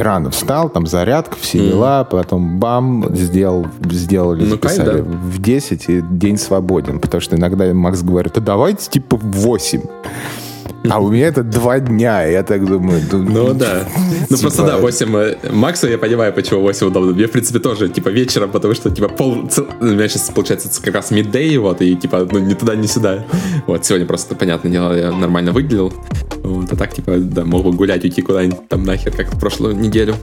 рано встал, там зарядка, все дела, потом бам, сделал, сделали, Ну, кайф, записали да. в 10, и день свободен. Потому что иногда Макс говорит, а давайте типа в 8. А у меня это два дня, я так думаю... Ну да. Ну просто да, 8 э, Максу я понимаю, почему 8 удобно. Мне, в принципе, тоже, типа, вечером, потому что, типа, пол... У меня сейчас, получается, как раз midday, вот, и, типа, ну, ни туда, ни сюда. Вот, сегодня просто, понятное дело, я нормально выделил. Вот, а так, типа, да, мог бы гулять, уйти куда-нибудь там нахер, как в прошлую неделю.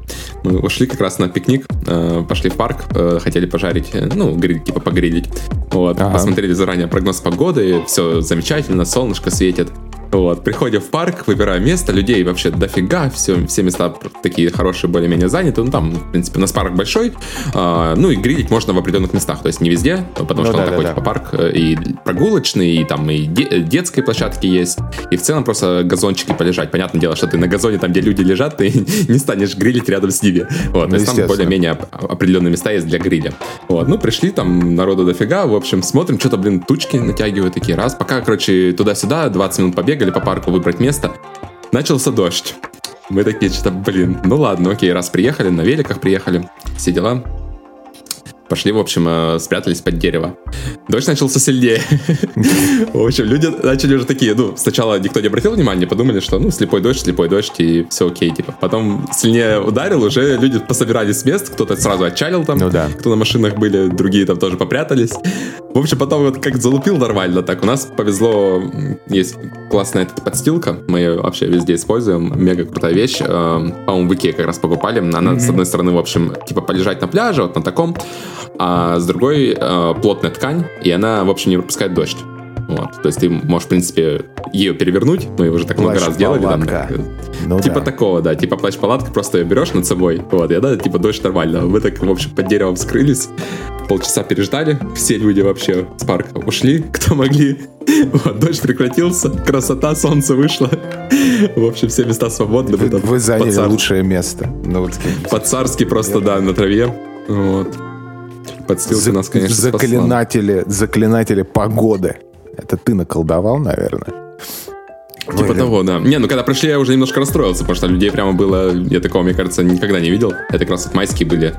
Мы ушли как раз на пикник, э, пошли в парк, э, хотели пожарить, э, ну, гриль, типа, погрилить. Вот, Ага. посмотрели заранее прогноз погоды, все замечательно, солнышко светит. Вот, приходим в парк, выбираем место, людей вообще дофига, все, все места такие хорошие, более-менее заняты. Ну, там, в принципе, у нас парк большой, а, ну, и грилить можно в определенных местах, то есть не везде, потому Ну что да, он да, такой, да. типа, парк э, и прогулочный, и там и де- детские площадки есть, и в целом просто газончики полежать. Понятное дело, что ты на газоне, там, где люди лежат, ты не станешь грилить рядом с ними. Вот, Ну, то есть там более-менее оп- определенные места есть для гриля. Вот, ну, пришли, там народу дофига, в общем, смотрим, что-то, блин, тучки натягивают такие, раз. Пока, короче, туда-сюда, 20 минут побегали по парку выбрать место, начался дождь. Мы такие, что-то, блин, ну ладно, окей, раз приехали, на великах приехали, все дела. Пошли, в общем, э, спрятались под дерево. Дождь начался сильнее. В общем, люди начали уже такие, ну, сначала никто не обратил внимания, подумали, что, ну, слепой дождь, слепой дождь, и все окей, типа. Потом сильнее ударил, уже люди пособирались с мест, кто-то сразу отчалил там, Ну да. кто на машинах были, другие там тоже попрятались. В общем, потом вот как залупил нормально так. У нас повезло, есть классная эта подстилка, мы ее вообще везде используем, мега крутая вещь. Эм, По-моему, в Икее как раз покупали. Она, с одной стороны, в общем, типа полежать на пляже, вот на таком, а с другой э, плотная ткань, и она, в общем, не пропускает дождь. Вот. То есть ты можешь, в принципе, ее перевернуть, мы уже так много раз делали. Плащ-палатка. э, Ну типа да. такого, да, типа плащ-палатка, просто ее берешь над собой, вот, и она, типа, дождь нормально. Мы так, в общем, под деревом скрылись, полчаса переждали, все люди вообще с парка ушли, кто могли. Вот, дождь прекратился, красота, солнце вышло. В общем, все места свободны. Вы, вы заняли лучшее место. Ну, вот, По-царски просто, да, на траве. Вот. Подстилка за- нас, конечно, спасла. заклинатели, заклинатели погоды. Это ты наколдовал, наверное? Типа Ой, того, да. Не, ну когда пришли, я уже немножко расстроился, потому что людей прямо было, я такого, мне кажется, никогда не видел. Это как раз вот майские были.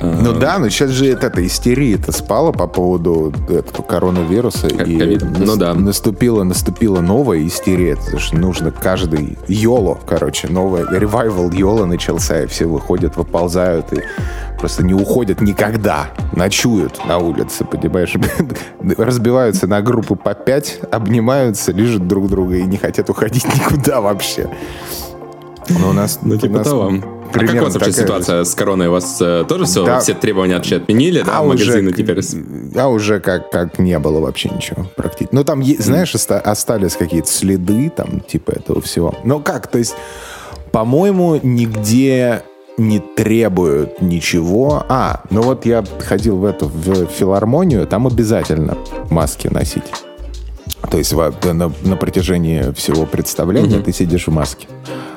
Ну да, но сейчас же это, это истерия-то спала по поводу этого коронавируса. Ко- и ковида. нас- Ну да. Наступила, наступила новая истерия. Потому что нужно каждый... Йоло, короче, новая... Ревайвал Йола начался, и все выходят, выползают и просто не уходят никогда. Ночуют на улице, понимаешь? Разбиваются на группы по пять, обнимаются, лежат друг друга и не хотят уходить никуда вообще. Но у нас... Ну, у типа нас того. А как у примерно вас вообще такая же ситуация с короной? У вас э, тоже все, Да. все требования вообще отменили, да? а Магазины уже, теперь... а уже как, как не было вообще ничего практически. Ну, там, знаешь, оста- остались какие-то следы, там, типа этого всего. Но как, то есть, по-моему, нигде не требуют ничего. А, ну вот я ходил в эту, в филармонию, там обязательно маски носить. То есть на, на протяжении всего представления ты сидишь в маске.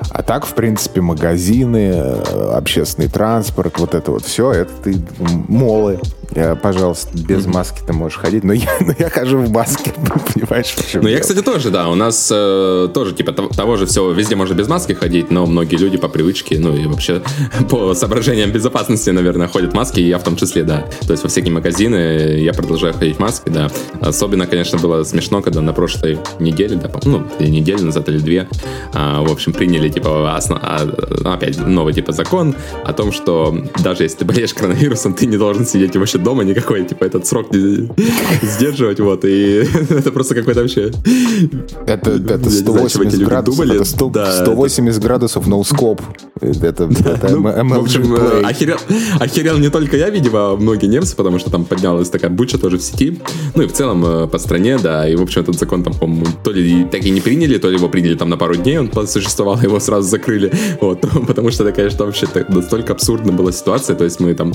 А так, в принципе, магазины, э, общественный транспорт, вот это вот все, это ты молы. Я, пожалуйста, без маски ты можешь ходить. Но я, но я хожу в маске, понимаешь, в чем Ну, я, кстати, тоже, да. У нас э, тоже, типа, того, того же всего, везде можно без маски ходить, но многие люди по привычке, ну, и вообще по соображениям безопасности, наверное, ходят в маске, и я в том числе, да. То есть во всякие магазины я продолжаю ходить в маске, да. Особенно, конечно, было смешно, когда на прошлой неделе, да, ну, неделю назад или две, а, в общем, приняли, типа, осно- а, опять новый, типа, закон о том, что даже если ты болеешь коронавирусом, ты не должен сидеть вообще дома никакой, типа, этот срок не- сдерживать, вот, и это просто какой-то вообще Это, это Я не знаю, чего эти 180 люди градусов, думали. это 100 Да, 180 градусов ноускоп. Это, это Ну, MLG в общем, Play. э, охерел, охерел не только я, видимо, а многие немцы, потому что там поднялась такая буча тоже в сети. Ну и в целом э, по стране, да. И, в общем, этот закон там, по-моему, то ли так и не приняли, то ли его приняли там на пару дней, он существовал, его сразу закрыли. Вот, потому что это, конечно, вообще настолько абсурдна была ситуация. То есть мы там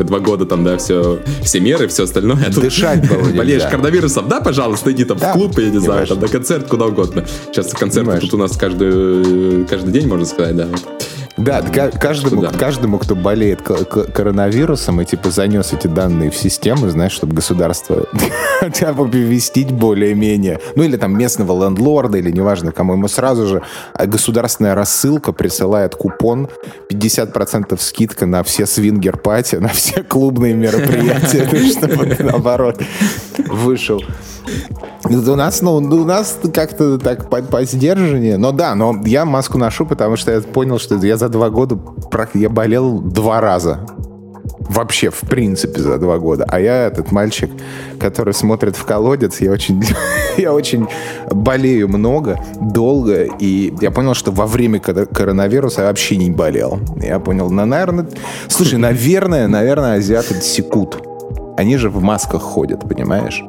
два года там, да, все, все меры, все остальное. А Дышать было. Болеешь коронавирусом, да, пожалуйста, иди там Да, в клуб, я не знаю, понимаешь. там на концерт, куда угодно. Сейчас концерты тут у нас каждый, каждый день, можно сказать, да. Да, ка- каждому, каждому, кто болеет коронавирусом и типа занес эти данные в систему, знаешь, чтобы государство тебя повестить более-менее. Ну или там местного лендлорда, или неважно кому, ему сразу же а, государственная рассылка присылает купон 50% скидка на все свингер-пати, на все клубные мероприятия, чтобы наоборот вышел. У нас, ну, у нас как-то так по, по сдержаннее. Но да, но я маску ношу, потому что я понял, что я за два года я болел два раза. Вообще, в принципе, за два года. А я этот мальчик, который смотрит в колодец, я очень, я очень болею много, долго, и я понял, что во время кор- коронавируса я вообще не болел. Я понял, ну, наверное... Слушай, наверное, наверное, азиаты секут. Они же в масках ходят, понимаешь?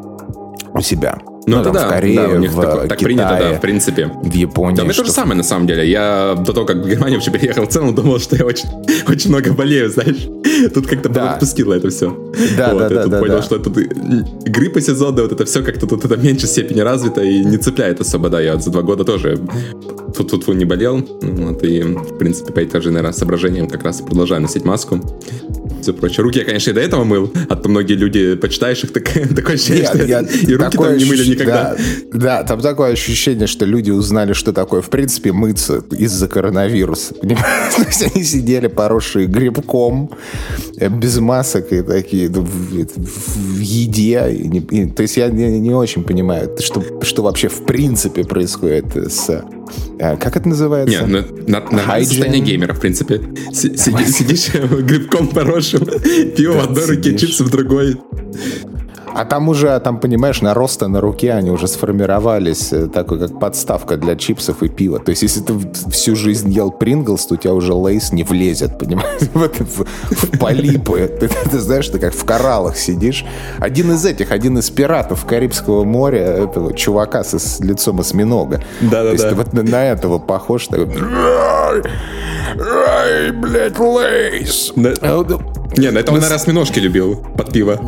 У себя. Ну, это там, да, в Корее, да, у них в так, так Китае, принято, да, в принципе. в Японии. Да, мне то же что- самое, на самом деле. Я до того, как в Германию вообще переехал, в целом думал, что я очень, очень много болею, знаешь. Тут как-то Да. отпустило это все. Да, вот, да, я да, тут да, понял, да. что тут и гриппа сезонная, вот это все как-то тут это в меньшей степени развито и не цепляет особо, да. Я за два года тоже тут тут не болел. Вот, и, в принципе, по этим же, наверное, соображениям как раз продолжаю носить маску. Все прочее. Руки я, конечно, и до этого мыл, а то многие люди, почитаешь их, так, такое ощущение, Нет, что я- и руки там не мыли никогда. Да, да, там такое ощущение, что люди узнали, что такое, в принципе, мыться из-за коронавируса. Понимаешь? То есть они сидели поросшие грибком, э, без масок и такие ну, в, в еде. И и- то есть я не, не очень понимаю, что, что вообще в принципе происходит с... э, Как это называется? Не, ну, на- Hygiene. состояние геймера, в принципе. Си- сиди- Сидишь грибком поросшим, пиво в одной руке, сидишь. чипсы в другой. А там уже, там, понимаешь, наросты на руке, они уже сформировались, э, такой как подставка для чипсов и пива. То есть, если ты всю жизнь ел Принглс, то у тебя уже лейс не влезет, понимаешь? В, это- в- в полипы. Ты, ты- ты знаешь, ты как в кораллах сидишь. Один из этих, один из пиратов Карибского моря, этого чувака со, с лицом осьминога. Да-да-да. То есть, ты вот на, на этого похож. Такой... Ай, блядь, лейс! Да. А вот, Не, на это он, наверное, осьминожки любил под пиво.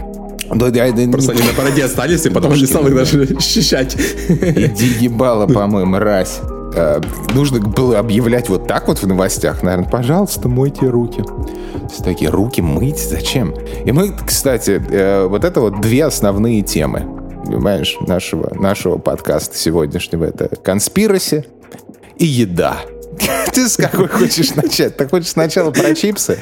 Да, да, да, Просто не- они на бороде остались, и потом он не стал их даже ощущать. Иди ебало, по-моему, мразь. Э, Нужно было объявлять вот так вот в новостях, наверное, пожалуйста, мойте руки. Есть такие, руки мыть? Зачем? И мы, кстати, э, вот это вот две основные темы, понимаешь, нашего, нашего подкаста сегодняшнего. Это конспираси и еда. Ты с какой хочешь начать? Ты хочешь сначала про чипсы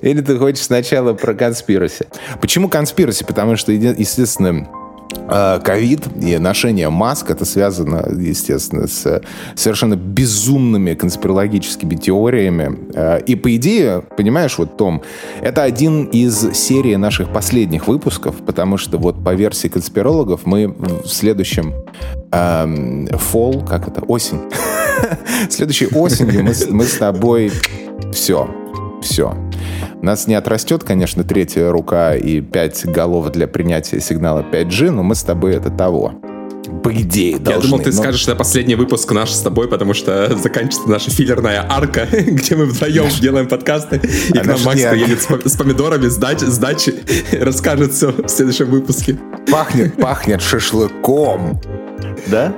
или ты хочешь сначала про конспираси? Почему конспираси? Потому что, естественно, э, ковид и ношение маск это связано, естественно, с совершенно безумными конспирологическими теориями. Э, И по идее, понимаешь, вот Том, это один из серии наших последних выпусков, потому что вот по версии конспирологов мы в следующем эм, fall, как это, осень. Следующей осенью мы, с- мы с тобой все, все. У нас не отрастет, конечно, третья рука и пять голов для принятия сигнала 5G, но мы с тобой это того. По идее, Я должны. думал, ты но- скажешь, что это последний выпуск наш с тобой, потому что заканчивается наша филлерная арка, где мы вдвоем делаем подкасты, и А к нам наш Макс не- приедет с помидорами, с дач- с дачи, расскажет все в следующем выпуске. Пахнет, пахнет шашлыком. Да?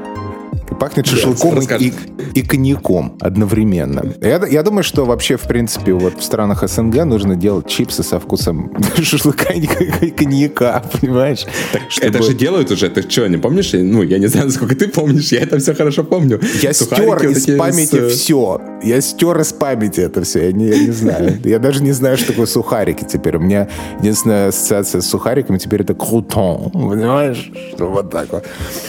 Пахнет шашлыком и, расскажет. и коньяком одновременно. Я, я думаю, что вообще, в принципе, вот в странах СНГ нужно делать чипсы со вкусом шашлыка и и коньяка, понимаешь? Это Чтобы- же делают уже, ты что, не помнишь? Ну, я не знаю, насколько ты помнишь, я это все хорошо помню. Я Сухарики стер из такие памяти э, все. Я стер из памяти это все. Я не, я не знаю. Я даже не знаю, что такое сухарики теперь. У меня единственная ассоциация с сухариками теперь это крутон. Понимаешь? Что вот так вот.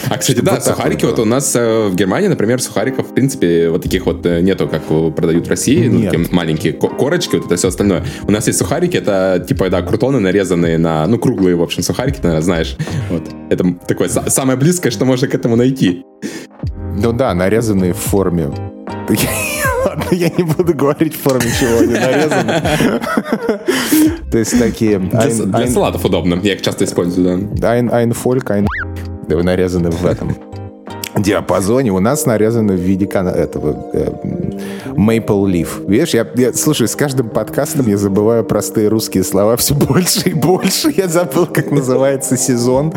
А, кстати, да, так сухарики, вот вот у нас э, в Германии, например, сухариков, в принципе, вот таких вот э, нету, как продают в России, ну, такие маленькие ко- корочки, вот это все остальное. У нас есть сухарики, это типа, да, крутоны, нарезанные на, ну, круглые, в общем, сухарики, ты, наверное, знаешь. Вот. Это такое са- самое близкое, что можно к этому найти. Ну да, нарезанные в форме. Ладно, я не буду говорить в форме чего они нарезаны. То есть такие... Для, салатов удобно, я их часто использую, да. Айн, айнфольк, айн... Да, вы нарезаны в этом диапазоне. У нас нарезаны в виде этого... э, Maple Leaf. Видишь, я, я, слушай, с каждым подкастом я забываю простые русские слова все больше и больше. Я забыл, как называется сезон,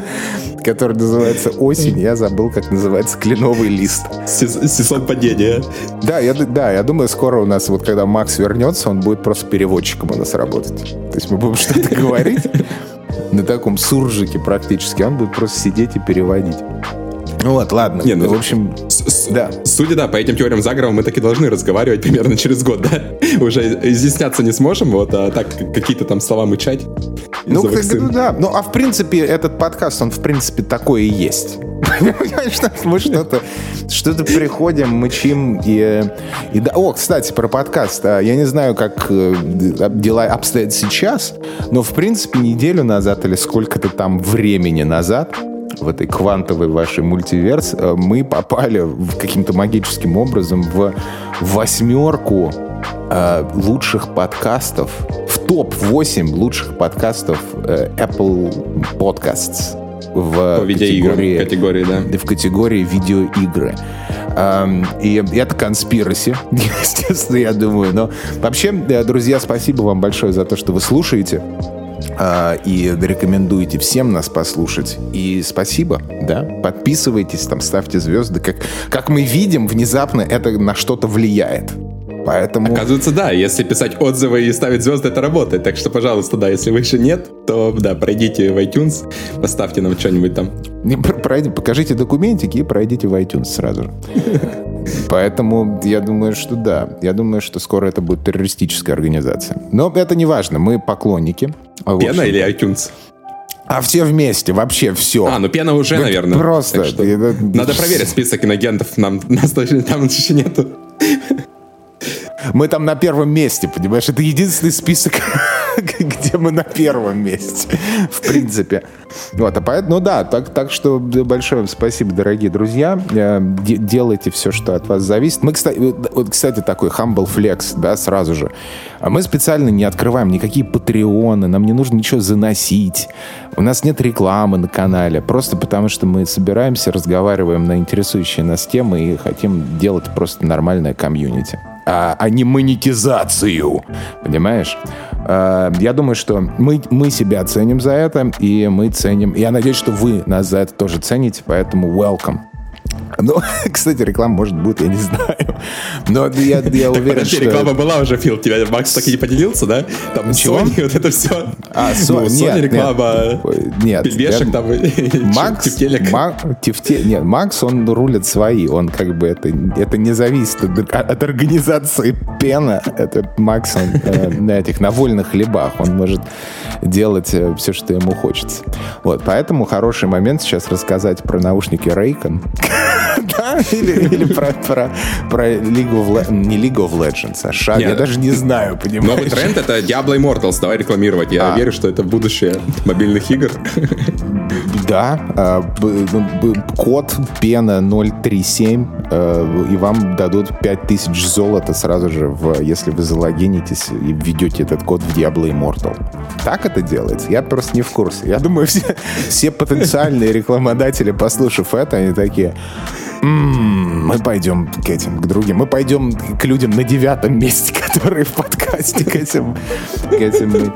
который называется осень. Я забыл, как называется кленовый лист. Сезон падения. Да, я, да, я думаю, скоро у нас, вот когда Макс вернется, он будет просто переводчиком у нас работать. То есть мы будем что-то говорить на таком суржике практически. Он будет просто сидеть и переводить. Ну вот, ладно. Не, ну, в общем, с, да. Судя, да, по этим теориям заговора мы так и должны разговаривать примерно через год, да? Уже изъясняться не сможем, вот, а так какие-то там слова мычать. Ну, ну, да. Ну, а в принципе, этот подкаст, он в принципе такой и есть. Мы что-то что-то приходим, мычим и, и да. О, кстати, про подкаст. А, я не знаю, как э, дела обстоят сейчас, но в принципе неделю назад или сколько-то там времени назад в этой квантовой вашей мультиверс, э, мы попали каким-то магическим образом в восьмерку э, лучших подкастов, в топ-8 лучших подкастов э, Apple Podcasts в По категории, категории, да. в категории видеоигры. Эм, и это конспираси, естественно, я думаю. Но вообще, э, друзья, спасибо вам большое за то, что вы слушаете. А, и рекомендуете всем нас послушать. И спасибо, да. Подписывайтесь, там, ставьте звезды. Как, как мы видим, внезапно это на что-то влияет. Поэтому... Оказывается, да, если писать отзывы и ставить звезды, это работает. Так что, пожалуйста, да, если вы еще нет, то, да, пройдите в iTunes, поставьте нам что-нибудь там. Не, пройди, покажите документики и пройдите в iTunes сразу же. Поэтому я думаю, что да. Я думаю, что скоро это будет террористическая организация. Но это не важно. Мы поклонники. Пена или iTunes? А все вместе, вообще все. А, ну пена уже, Вы наверное. Просто. Что, надо проверить список инагентов. Нам, нас там еще нету. Мы там на первом месте, понимаешь? Это единственный список, где мы на первом месте, в принципе. Вот, а поэтому, ну да, так, так что большое вам спасибо, дорогие друзья. Э, делайте все, что от вас зависит. Мы, кстати, вот, кстати, такой humble flex, да, сразу же. А мы специально не открываем никакие патреоны, нам не нужно ничего заносить. У нас нет рекламы на канале, просто потому что мы собираемся, разговариваем на интересующие нас темы и хотим делать просто нормальное комьюнити а, а не монетизацию. Понимаешь? А, я думаю, что мы, мы себя ценим за это, и мы ценим... Я надеюсь, что вы нас за это тоже цените, поэтому welcome. Ну, кстати, реклама может быть, я не знаю. Но я, я уверен, подожди, что... реклама была уже, Фил. Тебя Макс так и не поделился, да? Там Чего? Sony, вот это все. А, Со... ну, Sony нет, реклама. Нет. Пельмешек я... там. Макс, тефтелек. Ма... Тефте... Нет, Макс, он рулит свои. Он как бы это, это не зависит от, от организации Пена. Это Макс, он э, на этих, на вольных хлебах. Он может делать э, все, что ему хочется. Вот, поэтому хороший момент сейчас рассказать про наушники Raycon. Да, или, или про, про, про League of не League of Legends, а шаг. Нет, я даже не знаю, понимаешь? Новый тренд — это Diablo Immortals. Давай рекламировать. Я а. верю, что это будущее мобильных игр. Да. А, код пена 037, э, и вам дадут 5000 золота сразу же, в, если вы залогинитесь и введете этот код в Diablo Immortal. Так это делается? Я просто не в курсе. Я думаю, все, все потенциальные рекламодатели, послушав это, они такие мы пойдем к этим, к другим. Мы пойдем к людям на девятом месте, которые в подкасте к этим. К этим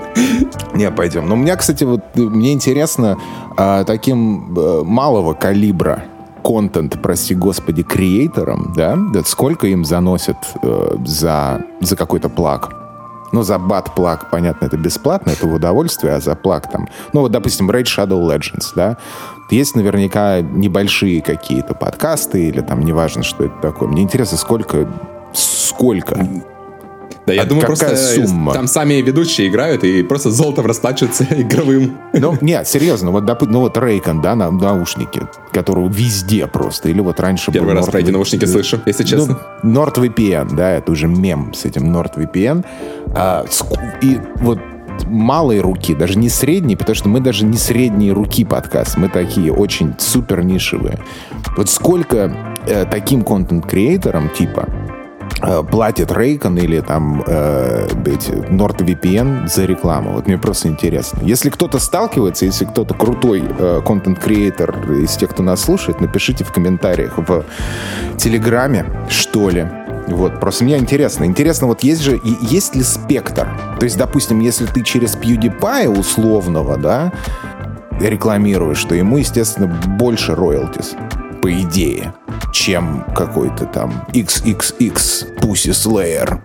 не пойдем. Но у меня, кстати, вот мне интересно а, таким а, малого калибра контент, прости господи, креаторам, да, сколько им заносят э, за, за какой-то плаг. Ну, за бат-плаг, понятно, это бесплатно, это в удовольствие, а за плаг там... Ну, вот, допустим, Raid Shadow Legends, да? Есть наверняка небольшие какие-то подкасты или там, неважно, что это такое. Мне интересно, сколько... Сколько? Да, я а думаю, просто сумма? там сами ведущие играют и просто золотом расплачиваются игровым. Ну, нет, серьезно, вот, доп... ну, вот Рейкон, да, на наушники, которые везде просто, или вот раньше Первый раз Nord... про эти наушники слышу, если ну, честно. Ну, NordVPN, да, это уже мем с этим NordVPN. А, и вот малой руки, даже не средней, потому что мы даже не средние руки подкаст, мы такие очень супер нишевые. Вот сколько э, таким контент-креаторам типа Э, платит Рейкон или там э, NordVPN за рекламу. Вот мне просто интересно. Если кто-то сталкивается, если кто-то крутой э, контент-креатор из тех, кто нас слушает, напишите в комментариях в Телеграме, что ли, Вот, просто мне интересно. Интересно, вот есть же, есть ли спектр? То есть, допустим, если ты через PewDiePie условного, да, рекламируешь, то ему, естественно, больше роялтис, по идее, чем какой-то там XXX Pussy Slayer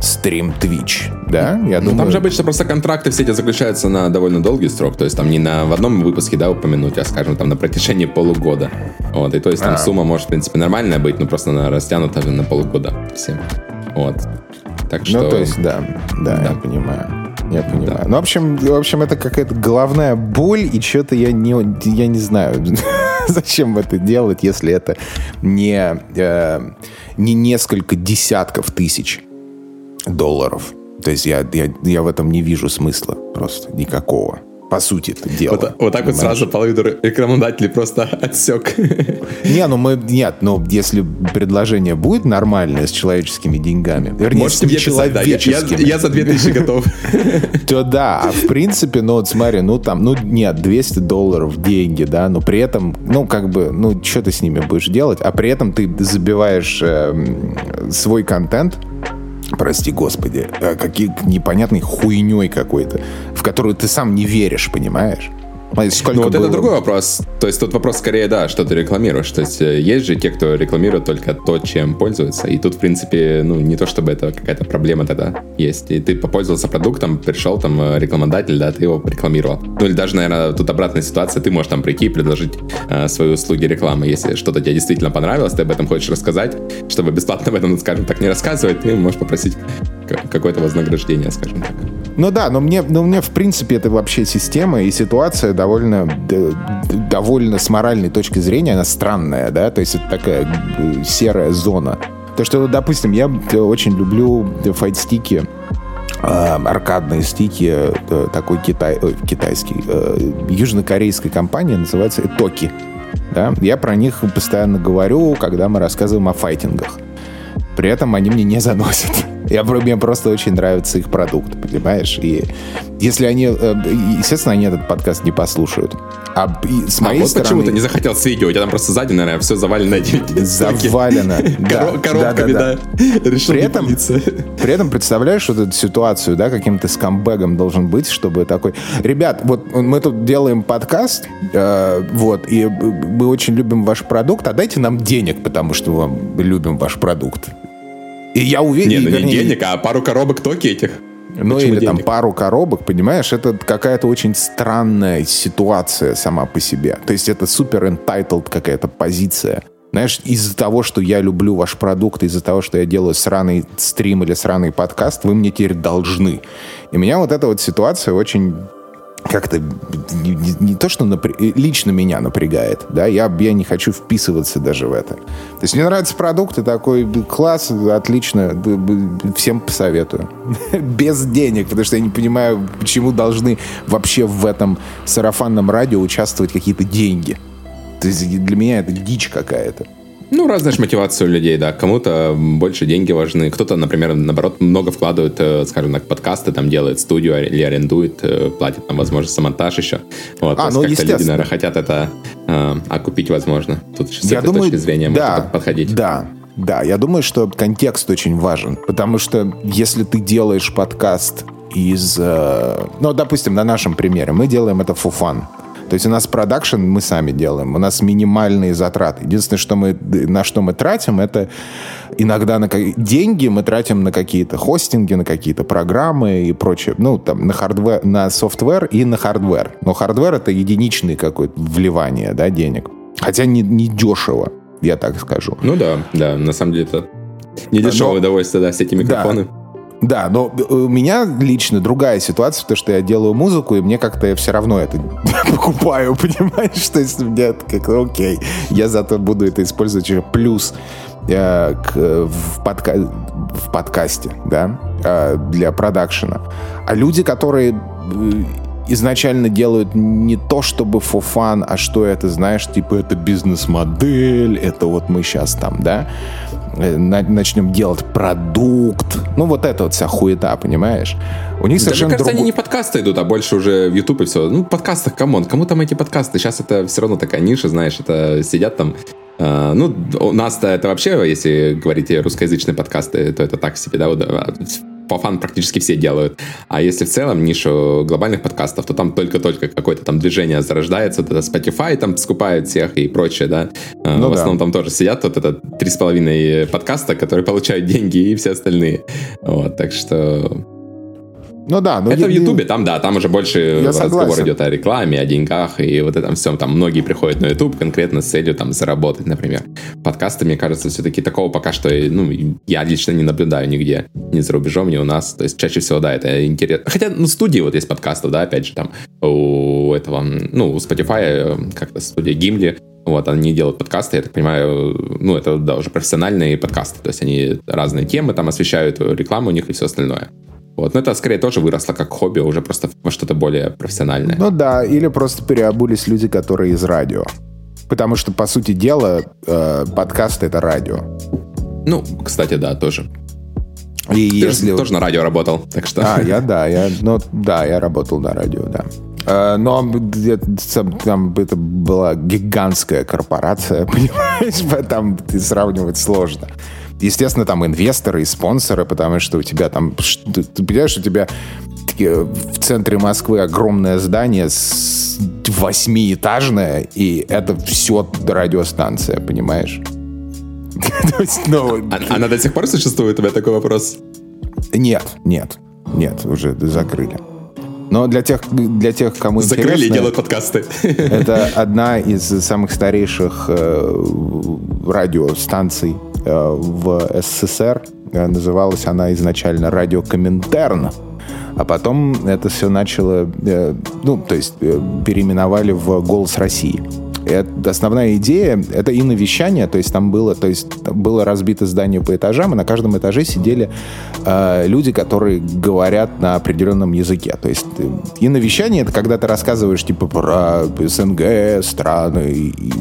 стрим Twitch, да? Я ну, думаю... Там же обычно просто контракты все эти заключаются на довольно долгий срок, то есть там не на в одном выпуске, да, упомянуть, а, скажем, там на протяжении полугода. Вот, и то есть там а. сумма может, в принципе, нормальная быть, но просто она растянута на полугода всем. Вот. Так что... Ну, то есть, да, да, да. я понимаю. Я понимаю. Да. Ну, в общем, в общем, это какая-то головная боль, и что-то я не, я не знаю, зачем это делать, если это не, э, не несколько десятков тысяч долларов. То есть я, я, я в этом не вижу смысла просто никакого. По сути, это дело. Вот, вот так вот сразу половину рекламодателей просто отсек. Не, ну мы... Нет, ну если предложение будет нормальное с человеческими деньгами, вернее, Можете с человеческими. Да, я, я, я за 2000 готов. То да, а в принципе, ну вот смотри, ну там, ну нет, 200 долларов деньги, да, но при этом, ну как бы, ну что ты с ними будешь делать, а при этом ты забиваешь э, свой контент прости господи, а какие непонятной хуйней какой-то, в которую ты сам не веришь, понимаешь? Сколько ну вот было? это другой вопрос. То есть тут вопрос скорее, да, что ты рекламируешь. То есть э, есть же те, кто рекламирует только то, чем пользуется. И тут, в принципе, ну не то чтобы это какая-то проблема тогда есть. И ты попользовался продуктом, пришел там э, рекламодатель, да, ты его рекламировал. Ну или даже, наверное, тут обратная ситуация. Ты можешь там прийти и предложить э, свои услуги рекламы. Если что-то тебе действительно понравилось, ты об этом хочешь рассказать, чтобы бесплатно об этом, скажем так, не рассказывать, ты можешь попросить какое-то вознаграждение, скажем так. Ну да, но мне, но мне в принципе это вообще система и ситуация довольно, довольно с моральной точки зрения она странная, да, то есть это такая э, серая зона. То, что, допустим, я очень люблю файтстики, э, аркадные стики э, такой китай, э, китайский, э, южнокорейской компании, называется Итоки. Да? Я про них постоянно говорю, когда мы рассказываем о файтингах. При этом они мне не заносят. Я, мне просто очень нравится их продукт, понимаешь? И если они... Э, естественно, они этот подкаст не послушают. А с моей а вот стороны... почему ты не захотел с видео? У тебя там просто сзади, наверное, все завалено. Завалено, да. Коробками, да. Решил при этом, при этом представляешь вот эту ситуацию, да, каким-то скамбэгом должен быть, чтобы такой... Ребят, вот мы тут делаем подкаст, э, вот, и мы очень любим ваш продукт, а дайте нам денег, потому что мы любим ваш продукт. И я уверен... Нет, ну не денег, а пару коробок токи этих. Ну Почему или денег? там пару коробок, понимаешь, это какая-то очень странная ситуация сама по себе. То есть это супер entitled какая-то позиция. Знаешь, из-за того, что я люблю ваш продукт, из-за того, что я делаю сраный стрим или сраный подкаст, вы мне теперь должны. И меня вот эта вот ситуация очень как-то не, не, не то, что напря... лично меня напрягает, да, я, я не хочу вписываться даже в это. То есть мне нравятся продукты, такой класс, отлично, всем посоветую. Без денег, потому что я не понимаю, почему должны вообще в этом сарафанном радио участвовать какие-то деньги. То есть для меня это дичь какая-то. Ну, разная же мотивация у людей, да. Кому-то больше деньги важны. Кто-то, например, наоборот, много вкладывает, э, скажем так, подкасты, там делает студию или арендует, э, платит там, возможно, самонтаж еще. Вот, а, ну, как-то люди, наверное, хотят это э, окупить, возможно. Тут с я этой думаю, точки зрения да, можно подходить. Да, да, я думаю, что контекст очень важен, потому что если ты делаешь подкаст из... Э, ну, допустим, на нашем примере, мы делаем это for fun. То есть у нас продакшн мы сами делаем, у нас минимальные затраты. Единственное, что мы, на что мы тратим, это иногда на деньги мы тратим на какие-то хостинги, на какие-то программы и прочее. Ну, там, на hardware, на software и на hardware. Но хардвер — это единичный какой-то вливание, да, денег. Хотя не, не дешево, я так скажу. Ну да, да, на самом деле это не дешевое Но, удовольствие, да, все эти микрофоны. Да. Да, но у меня лично другая ситуация, потому что я делаю музыку, и мне как-то я все равно это покупаю, понимаешь? То есть мне как окей, я зато буду это использовать еще плюс э, к, в, подка в подкасте, да, э, для продакшена. А люди, которые э, изначально делают не то, чтобы for fun, а что это, знаешь, типа это бизнес-модель, это вот мы сейчас там, да, Э, начнем делать продукт. Ну, вот это вот вся хуета, понимаешь? У них да, совершенно мне кажется, другой... они не подкасты идут, а больше уже в и все. Ну, подкастах, come on, кому там эти подкасты? Сейчас это все равно такая ниша, знаешь, это сидят там Э, ну, у нас-то это вообще, если говорить русскоязычные подкасты, то это так себе, да, а, по фан практически все делают. А если в целом нишу глобальных подкастов, то там только-только какое-то там движение зарождается, вот это Spotify там скупает всех и прочее, да. Э, ну, в основном да. там тоже сидят вот это три с половиной подкаста, которые получают деньги и все остальные. Вот, так что ну да. Ну, это я, в Ютубе, там, да, там уже больше разговор идет о рекламе, о деньгах и вот этом всем. Там многие приходят на Ютуб конкретно с целью там заработать, например. Подкасты, мне кажется, все-таки такого пока что, ну, я лично не наблюдаю нигде, ни за рубежом, ни у нас. То есть чаще всего, да, это интересно. Хотя, ну, студии вот есть подкастов, да, опять же, там у этого, ну, у Spotify э, как-то студия Гимли, вот, они делают подкасты, я так понимаю, ну, это, да, уже профессиональные подкасты, то есть они разные темы там освещают, рекламу у них и все остальное. Вот. Но это скорее тоже выросло как хобби, уже просто во что-то более профессиональное. Ну да, или просто переобулись люди, которые из радио. Потому что, по сути дела, э, подкаст — это радио. Ну, кстати, да, тоже. И Ты если... тоже на радио работал, так что... А, я, да, я, ну, да, я работал на радио, да. Э, но там это была гигантская корпорация, понимаешь, там сравнивать сложно естественно, там инвесторы и спонсоры, потому что у тебя там... Ты, ты понимаешь, у тебя в центре Москвы огромное здание восьмиэтажное, и это все радиостанция, понимаешь? Ну, а, она до сих пор существует? У тебя такой вопрос? Нет, нет, нет, уже закрыли. Но для тех, для тех, кому Закрыли интересно... делают подкасты. Это одна из самых старейших э, радиостанций Э, в СССР. Э, называлась она изначально «Радио Коминтерн». А потом это все начало, э, ну, то есть переименовали в «Голос России». Это основная идея — это и навещание, то есть там было, то есть было разбито здание по этажам, и на каждом этаже сидели э, люди, которые говорят на определенном языке. То есть и навещание — это когда ты рассказываешь типа про СНГ, страны, и,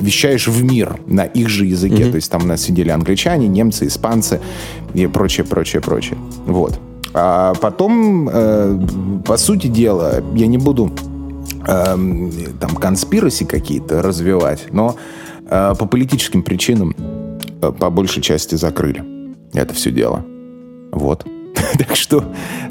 вещаешь в мир на их же языке. Mm-hmm. То есть там у нас сидели англичане, немцы, испанцы и прочее, прочее, прочее. Вот. А потом, э, по сути дела, я не буду э, там конспираси какие-то развивать, но э, по политическим причинам э, по большей части закрыли это все дело. Вот. так что,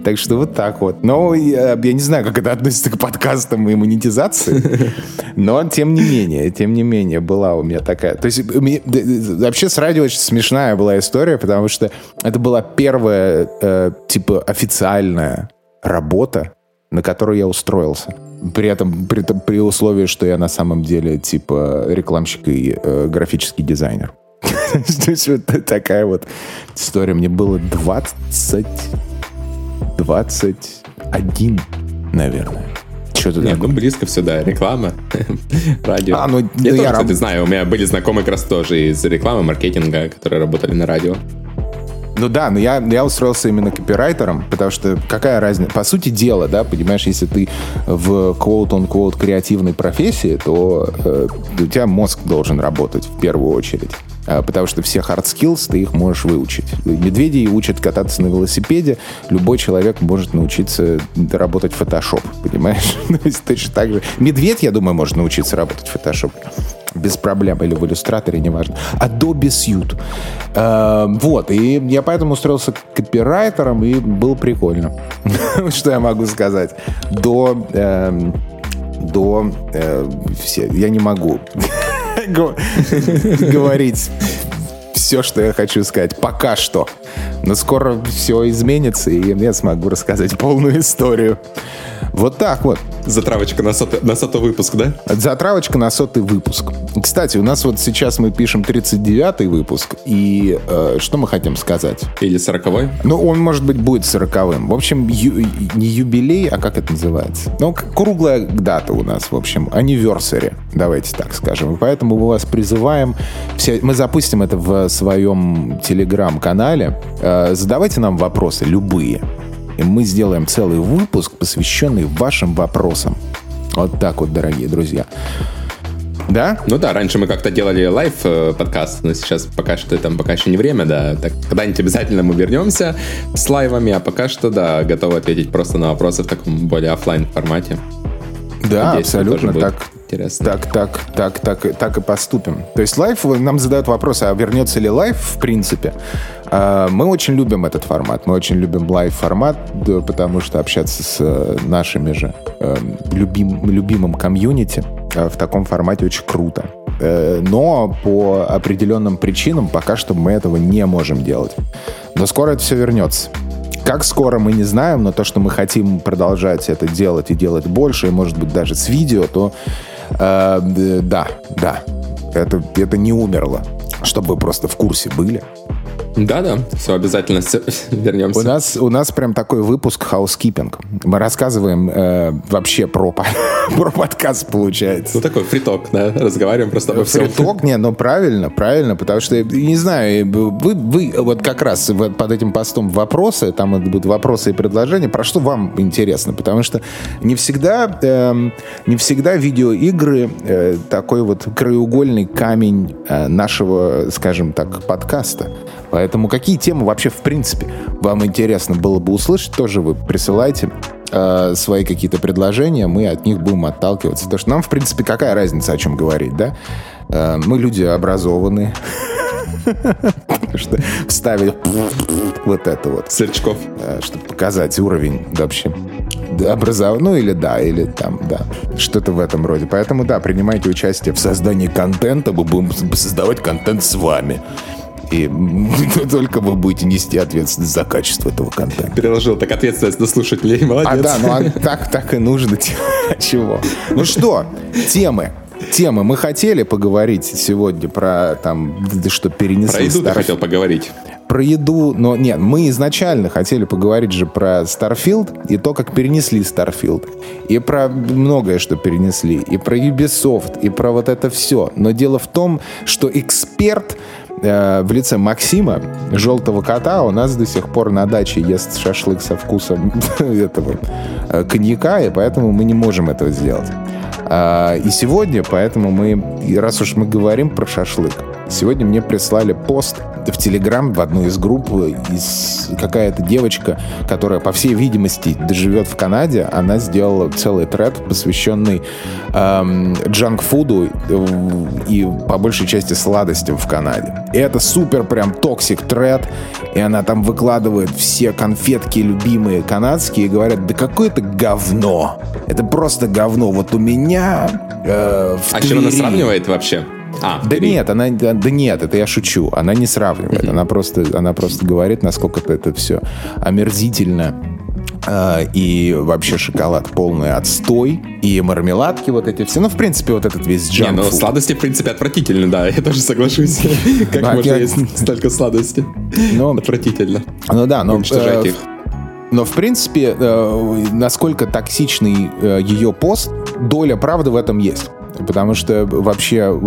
так что вот так вот. Но я, я не знаю, как это относится к подкастам и монетизации, но тем не менее, тем не менее была у меня такая. То есть мне, вообще с радио очень смешная была история, потому что это была первая э, типа официальная работа, на которую я устроился. При этом, при, при условии, что я на самом деле типа рекламщик и э, графический дизайнер. То есть вот такая вот история. Мне было 20... 21, наверное. Что-то Нет, такое. ну близко все, да. Реклама, радио. А, ну, я ну, тоже, я кстати, раб... знаю. У меня были знакомые как раз тоже из рекламы, маркетинга, которые работали на радио. Ну да, но я, я устроился именно копирайтером, потому что какая разница? По сути дела, да, понимаешь, если ты в quote-on-quote креативной профессии, то э, у тебя мозг должен работать в первую очередь. А, потому что все hard skills ты их можешь выучить. Медведей учат кататься на велосипеде, любой человек может научиться работать в Photoshop, понимаешь? Точно так же. Медведь, я думаю, может научиться работать в Photoshop без проблем, или в иллюстраторе, неважно. Adobe Suite. Э, вот, и я поэтому устроился копирайтером, и было прикольно. Что я могу сказать? До... Э, до... Э, все, я не могу говорить все, что я хочу сказать. Пока что. Но скоро все изменится, и я смогу рассказать полную историю. Вот так вот. Затравочка на сотый, на сотый выпуск, да? Затравочка на сотый выпуск. Кстати, у нас вот сейчас мы пишем 39-й выпуск, и э, что мы хотим сказать? Или 40-й? Ну, он, может быть, будет 40-м. В общем, ю, не юбилей, а как это называется? Ну, круглая дата у нас, в общем, anniversary, давайте так скажем. И поэтому мы вас призываем, все, мы запустим это в своем телеграм-канале. Э, задавайте нам вопросы, любые. И мы сделаем целый выпуск, посвященный вашим вопросам. Вот так вот, дорогие друзья. Да? Ну да, раньше мы как-то делали live э, подкаст, но сейчас пока что там пока еще не время, да. Так когда-нибудь обязательно мы вернемся с live ами, а пока что, да, готовы ответить просто на вопросы в таком более офлайн формате. Да, Надеюсь, абсолютно так. Интересно. Так, так, так, так, так и поступим. То есть live, нам задают вопрос, а вернется ли live в принципе? А, мы очень любим этот формат. Мы очень любим live-формат, потому что общаться с э, нашими же э, любим, любимым комьюнити э, в таком формате очень круто. Но по определенным причинам пока что мы этого не можем делать. Но скоро это все вернется. Как скоро, мы не знаем, но то, что мы хотим продолжать это делать и делать больше, и, может быть, даже с видео, то э, да, да, это, это не умерло. Чтобы вы просто в курсе были. Да-да, все, обязательно все, вернемся. У нас, у нас прям такой выпуск housekeeping. Мы рассказываем э, вообще про, про подкаст, получается. Ну, такой free talk, да, разговариваем просто обо всем. Free talk, не, ну правильно, правильно, потому что, не знаю, вы, вы вот как раз под этим постом вопросы, там будут вопросы и предложения, про что вам интересно, потому что не всегда, э, не всегда видеоигры э, такой вот краеугольный камень э, нашего, скажем так, подкаста. Поэтому какие темы вообще в принципе вам интересно было бы услышать, тоже вы присылайте э, свои какие-то предложения, мы от них будем отталкиваться. Потому что нам, в принципе, какая разница, о чем говорить, да? Э, мы люди образованные. что вставить вот это вот. Сверчков. Э, чтобы показать уровень вообще образования, ну или да, или там, да, что-то в этом роде. Поэтому, да, принимайте участие в создании контента, мы будем создавать контент с вами. И только вы будете нести ответственность за качество этого контента. Переложил так ответственность на слушателей, молодец. А да, ну а так, так и нужно. Чего? Ну что, темы. Темы. Мы хотели поговорить сегодня про там, что перенесли. Про еду Star... ты хотел поговорить. Про еду, но нет, мы изначально хотели поговорить же про Starfield и то, как перенесли Starfield. И про многое, что перенесли. И про Ubisoft, и про вот это все. Но дело в том, что эксперт Э, в лице Максима, желтого кота, у нас до сих пор на даче ест шашлык со вкусом этого э, коньяка, и поэтому мы не можем этого сделать. А, и сегодня, поэтому мы, раз уж мы говорим про шашлык, сегодня мне прислали пост в Телеграм в одну из групп из какая-то девочка, которая, по всей видимости, живет в Канаде, она сделала целый тред, посвященный эм, джанк-фуду и, по большей части, сладостям в Канаде. И это супер прям токсик тред, и она там выкладывает все конфетки любимые канадские и говорят, да какое это говно. Это просто говно. Вот у меня э, в А Твери... чем она сравнивает вообще? А, да три. нет, она, да, нет, это я шучу. Она не сравнивает. Mm-hmm. Она просто, она просто говорит, насколько это, все омерзительно Uh, и вообще шоколад полный отстой, и мармеладки вот эти все. Ну, в принципе, вот этот весь джанк Не, ну, сладости, в принципе, отвратительны, да, я тоже соглашусь. Как ну, можно есть столько сладости? Отвратительно. Ну да, но... Уничтожать э, их. Но, в принципе, э, насколько токсичный э, ее пост, доля правды в этом есть. Потому что вообще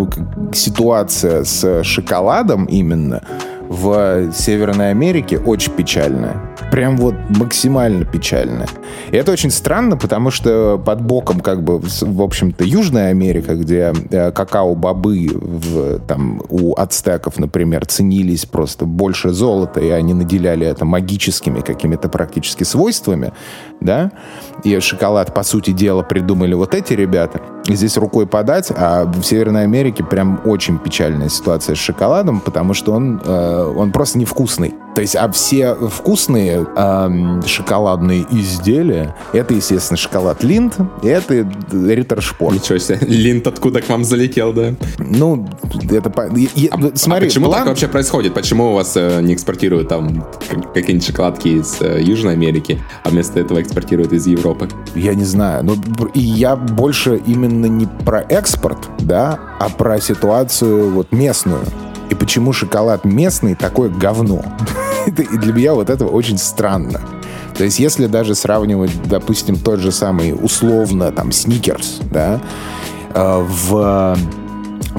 ситуация с шоколадом именно в Северной Америке очень печальная. Прям вот максимально печальная. И это очень странно, потому что под боком как бы, в общем-то, Южная Америка, где э, какао-бобы в, там, у ацтеков, например, ценились просто больше золота, и они наделяли это магическими какими-то практически свойствами, да, и шоколад, по сути дела, придумали вот эти ребята. Здесь рукой подать, а в Северной Америке прям очень печальная ситуация с шоколадом, потому что он, э, он просто невкусный. То есть, а все вкусные э, шоколадные изделия, это, естественно, шоколад Линд, это Риттер Шпорт. Ничего себе. Линд откуда к вам залетел, да? Ну, это... Я, а, смотри, а почему план... так вообще происходит? Почему у вас э, не экспортируют там какие-нибудь шоколадки из э, Южной Америки, а вместо этого экспортируют из Европы? Я не знаю. Но и я больше именно не про экспорт, да, а про ситуацию вот местную. И почему шоколад местный такое говно? И для меня вот это очень странно. То есть если даже сравнивать, допустим, тот же самый условно там сникерс, да, э, в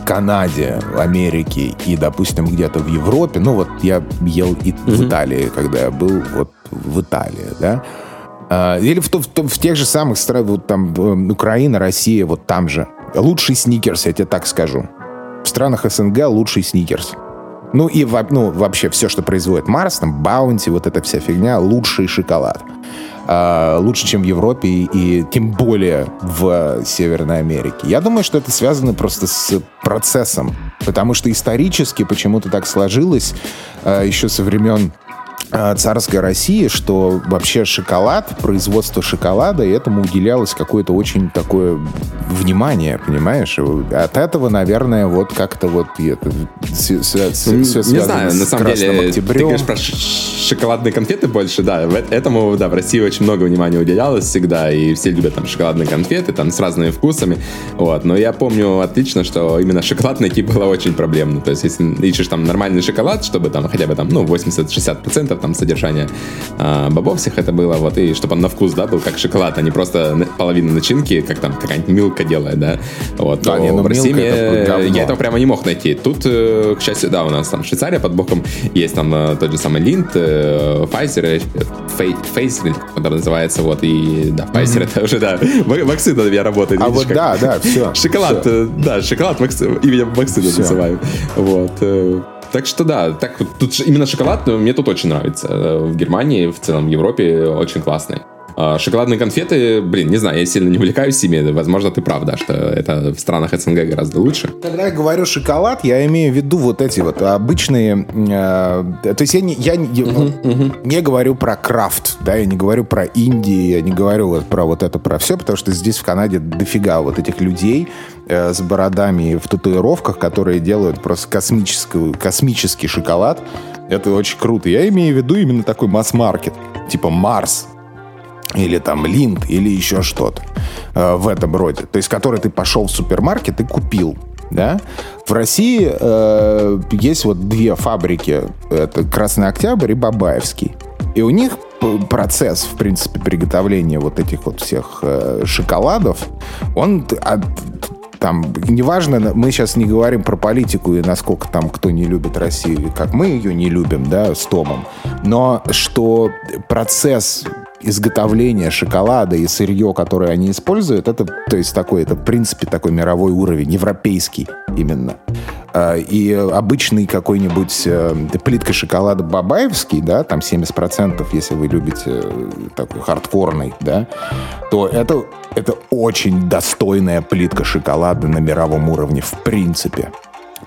Канаде, Америке и, допустим, где-то в Европе, ну вот я ел и mm-hmm. в Италии, когда я был вот в Италии, да, э, или в, в, в тех же самых странах, вот там э, Украина, Россия, вот там же. Лучший сникерс, я тебе так скажу. В странах СНГ лучший сникерс. Ну и ну, вообще все, что производит Марс, там, Баунти, вот эта вся фигня, лучший шоколад. э, лучше, чем в Европе и, и тем более в Северной Америке. Я думаю, что это связано просто с процессом, потому что исторически почему-то так сложилось э, еще со времен царской России, что вообще шоколад, производство шоколада, и этому уделялось какое-то очень такое внимание, понимаешь? От этого, наверное, вот как-то вот это, все, все, все Не знаю, на самом деле, октябрем. ты говоришь про шоколадные конфеты больше, да, этому, да, в России очень много внимания уделялось всегда, и все любят там шоколадные конфеты, там с разными вкусами, вот, но я помню отлично, что именно шоколад найти было очень проблемно, то есть если ищешь там нормальный шоколад, чтобы там хотя бы там, ну, 80-60% там содержание а, бобов всех это было, вот, и чтобы он на вкус, да, был как шоколад, а не просто половина начинки, как там какая-нибудь милка делает, да, вот, да, не, ну, в России это я этого прямо не мог найти. Тут, э, к счастью, да, у нас там Швейцария под боком, есть там э, тот же самый Линд, э, Pfizer, Pfizer, который называется, вот, и, да, Pfizer mm-hmm. это уже, да, вакцина меня работает. А видишь, вот, как... да, да, все. Шоколад, все. да, шоколад, вакцина, имя вакцина называем, вот, так что да, так тут именно шоколад мне тут очень нравится. Э, в Германии, в целом в Европе очень классный. А, шоколадные конфеты, блин, не знаю, я сильно не увлекаюсь ими. Возможно, ты прав, да, что это в странах СНГ гораздо лучше. Когда я говорю шоколад, я имею в виду вот эти вот обычные... Э, то есть я, не, я uh-huh, uh-huh. не говорю про крафт, да, я не говорю про Индии, я не говорю вот про вот это, про все, потому что здесь в Канаде дофига вот этих людей э, с бородами в татуировках, которые делают просто космический, космический шоколад. Это очень круто. Я имею в виду именно такой масс-маркет, типа Марс, или там Линд, или еще что-то э, в этом роде. То есть, который ты пошел в супермаркет и купил. Да? В России э, есть вот две фабрики. Это Красный Октябрь и Бабаевский. И у них процесс, в принципе, приготовления вот этих вот всех э, шоколадов, он от, там, неважно, мы сейчас не говорим про политику и насколько там кто не любит Россию, как мы ее не любим, да, с Томом, но что процесс изготовления шоколада и сырье, которое они используют, это, то есть такой, это в принципе такой мировой уровень, европейский именно. А, и обычный какой-нибудь э, плитка шоколада бабаевский, да, там 70%, если вы любите э, такой хардкорный, да, то это, это очень достойная плитка шоколада на мировом уровне в принципе.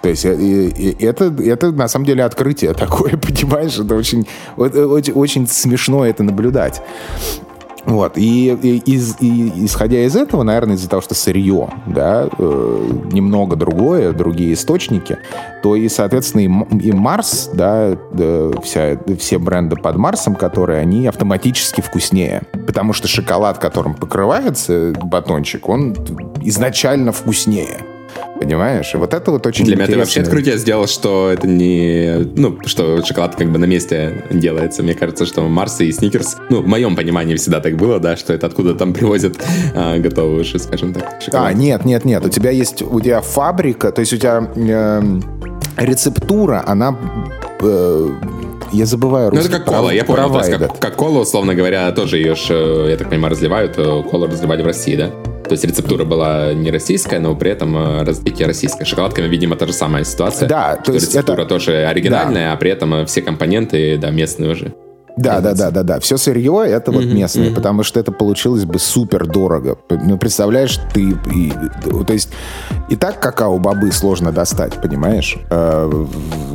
То есть э, это, это на самом деле открытие такое, понимаешь? Это очень, очень, очень смешно это наблюдать. Вот, и, и, из, и исходя из этого, наверное, из-за того, что сырье, да, э, немного другое, другие источники, то и, соответственно, и, и Марс, да, да вся, все бренды под Марсом, которые, они автоматически вкуснее. Потому что шоколад, которым покрывается батончик, он изначально вкуснее. Понимаешь? И вот это вот очень Для меня ты вообще открытие сделал, что это не... Ну, что шоколад как бы на месте делается. Мне кажется, что Марс и Сникерс, ну, в моем понимании всегда так было, да, что это откуда там привозят а, готовый уже, скажем так, шоколад. А, нет, нет, нет. У тебя есть... У тебя фабрика, то есть у тебя э, рецептура, она... Э, я забываю Ну, это как кола, я есть, как, как кола, условно говоря, тоже ее, э, я так понимаю, разливают. Э, колу разливали в России, да? То есть рецептура была не российская, но при этом э, развитие российское. Шоколадками, видимо, та же самая ситуация. Да, то есть рецептура это... тоже оригинальная, да. а при этом э, все компоненты, да, местные уже. Да, да, да, да, да. Все сырье это вот mm-hmm, местное, mm-hmm. потому что это получилось бы супер дорого. Ну, представляешь, ты... И, то есть и так какао-бобы сложно достать, понимаешь, э,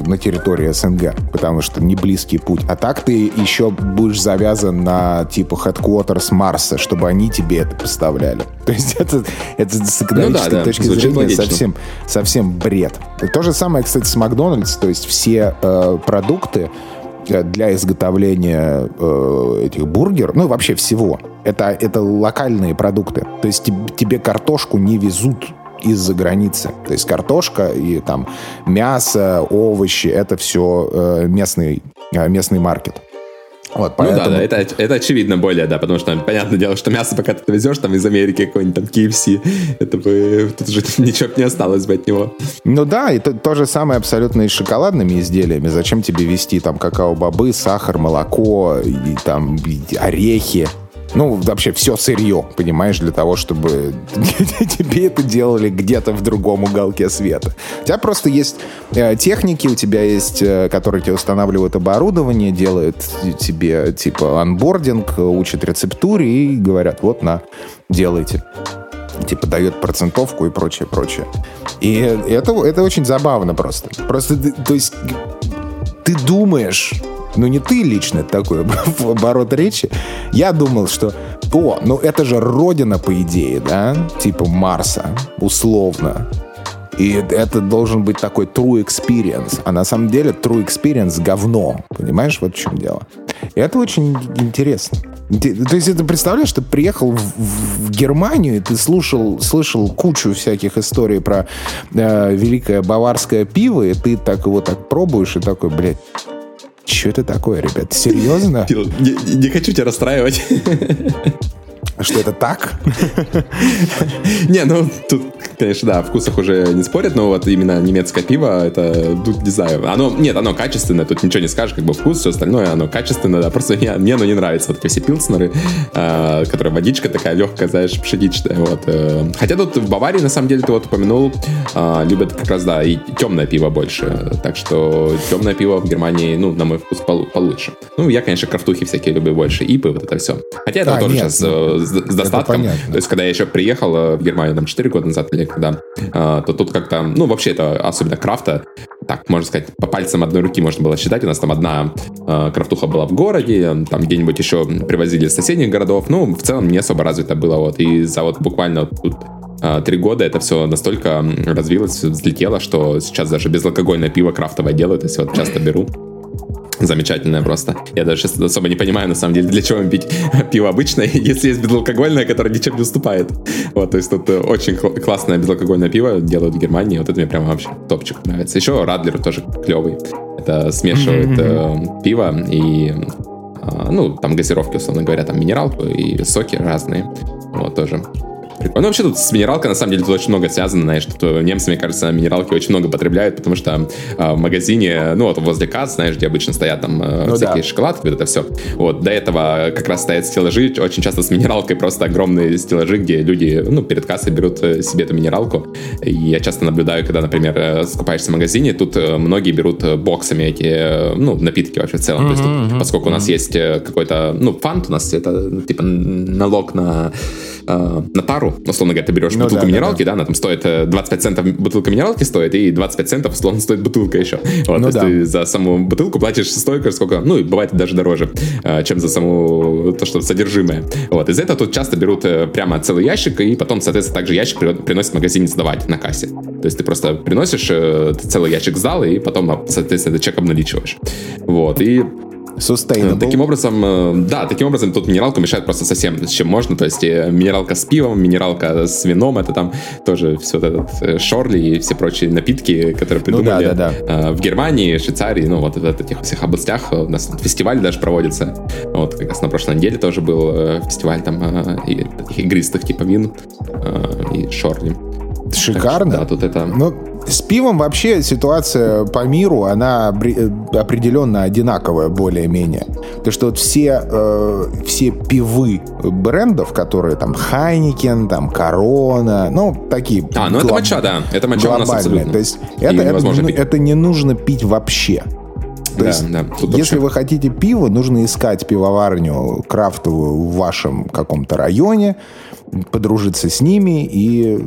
на территории СНГ, потому что не близкий путь. А так ты еще будешь завязан на типа headquarters Марса, чтобы они тебе это поставляли. То есть это, это с экономической ну, да, да. точки Звучит зрения совсем, совсем бред. То же самое, кстати, с Макдональдс. То есть все э, продукты, для изготовления э, этих бургеров, ну и вообще всего, это, это локальные продукты. То есть тебе, тебе картошку не везут из-за границы. То есть картошка и там мясо, овощи, это все э, местный, э, местный маркет. Вот, поэтому... Ну да, да это, это очевидно более, да, потому что, понятное дело, что мясо, пока ты везешь там из Америки какой-нибудь там KFC, это бы, тут уже ничего не осталось бы от него. Ну да, и то, то же самое абсолютно и с шоколадными изделиями. Зачем тебе вести там какао-бобы, сахар, молоко, и там и орехи, Ну, вообще все сырье, понимаешь, для того, чтобы тебе это делали где-то в другом уголке света. У тебя просто есть э, техники, у тебя есть, э, которые тебе устанавливают оборудование, делают тебе, типа, анбординг, учат рецептуре и говорят, вот, на, делайте типа дает процентовку и прочее, прочее. И это, это очень забавно просто. Просто, то есть, ты думаешь, ну не ты лично такой оборот речи, я думал, что, о, ну это же родина, по идее, да, типа Марса, условно. И это должен быть такой true experience. А на самом деле true experience говно. Понимаешь, вот в чем дело. И это очень интересно. То есть ты представляешь, ты приехал в, в Германию, и ты слушал, слышал кучу всяких историй про э, великое баварское пиво, и ты так его так пробуешь, и такой, блядь, что это такое, ребят? Серьезно? Не, хочу тебя расстраивать. Что это так? Не, ну тут, конечно, да, в вкусах уже не спорят, но вот именно немецкое пиво, это, тут не знаю, оно, нет, оно качественное, тут ничего не скажешь, как бы вкус, все остальное, оно качественное, да, просто мне, мне оно не нравится, вот все пилснеры, э, которая водичка такая легкая, знаешь, пшеничная, вот. Э. Хотя тут в Баварии, на самом деле, ты вот упомянул, э, любят как раз, да, и темное пиво больше, так что темное пиво в Германии, ну, на мой вкус, получше. Ну, я, конечно, крафтухи всякие люблю больше, ипы, вот это все. Хотя это а, тоже нет, сейчас с, с достатком. То есть, когда я еще приехал э, в Германию там 4 года назад или когда, э, то тут как-то, ну, вообще это особенно крафта, так, можно сказать, по пальцам одной руки можно было считать. У нас там одна э, крафтуха была в городе, там где-нибудь еще привозили из соседних городов. Ну, в целом не особо развито было. Вот. И за вот буквально тут три года это все настолько развилось, взлетело, что сейчас даже безалкогольное пиво крафтовое делают, если вот часто беру замечательная просто. Я даже сейчас особо не понимаю, на самом деле, для чего пить пиво обычное, если есть безалкогольное, которое ничем не уступает. Вот, то есть тут э, очень классное безалкогольное пиво делают в Германии, вот это мне прямо вообще топчик нравится. Еще Радлер тоже клевый. Это смешивает э, пиво и э, ну, там газировки, условно говоря, там минералку и соки разные. Вот, тоже Прикольно. Ну, вообще тут с минералкой, на самом деле, тут очень много связано, знаешь, что немцы, мне кажется, минералки очень много потребляют, потому что э, в магазине, ну, вот возле касс, знаешь, где обычно стоят там э, ну, всякие да. шоколадки, вот это все. Вот, до этого как раз стоят стеллажи, очень часто с минералкой просто огромные стеллажи, где люди, ну, перед кассой берут э, себе эту минералку. И я часто наблюдаю, когда, например, э, скупаешься в магазине, тут э, многие берут боксами эти, ну, напитки вообще в целом. Mm-hmm, То есть, тут, mm-hmm. поскольку у нас есть какой-то, ну, фант у нас, это, типа, налог на э, на тару, условно говоря, ты берешь ну, бутылку да, минералки, да, да. да, она там стоит 25 э, центов бутылка минералки стоит, и 25 центов, условно, стоит бутылка еще. Вот, ну, то да. есть ты за саму бутылку платишь столько, сколько, ну, и бывает даже дороже, э, чем за саму, то, что содержимое. Вот, из-за этого тут часто берут э, прямо целый ящик, и потом, соответственно, также ящик приносит в магазин сдавать на кассе. То есть ты просто приносишь целый ящик зала, и потом, соответственно, это чек обналичиваешь. Вот, и Sustainable. Таким образом, э, да, таким образом тут минералку мешает просто совсем с чем можно. То есть э, минералка с пивом, минералка с вином, это там тоже все этот э, шорли и все прочие напитки, которые придумали ну, да, да, да. в Германии, Швейцарии, ну вот в этих всех областях. У нас фестиваль даже проводится. Вот как раз на прошлой неделе тоже был фестиваль там и таких игристых типа вин и шорли. Шикарно. Так, да, тут это... Ну, с пивом вообще ситуация по миру, она определенно одинаковая более-менее. То что вот все, э, все пивы брендов, которые там Хайникен, там Корона, ну, такие... А, ну глоб... это моча, да. Это моча у нас абсолютно. То есть это, это, это не нужно пить вообще. То да, есть, да. Если вообще... вы хотите пиво, нужно искать пивоварню крафтовую в вашем каком-то районе, подружиться с ними и,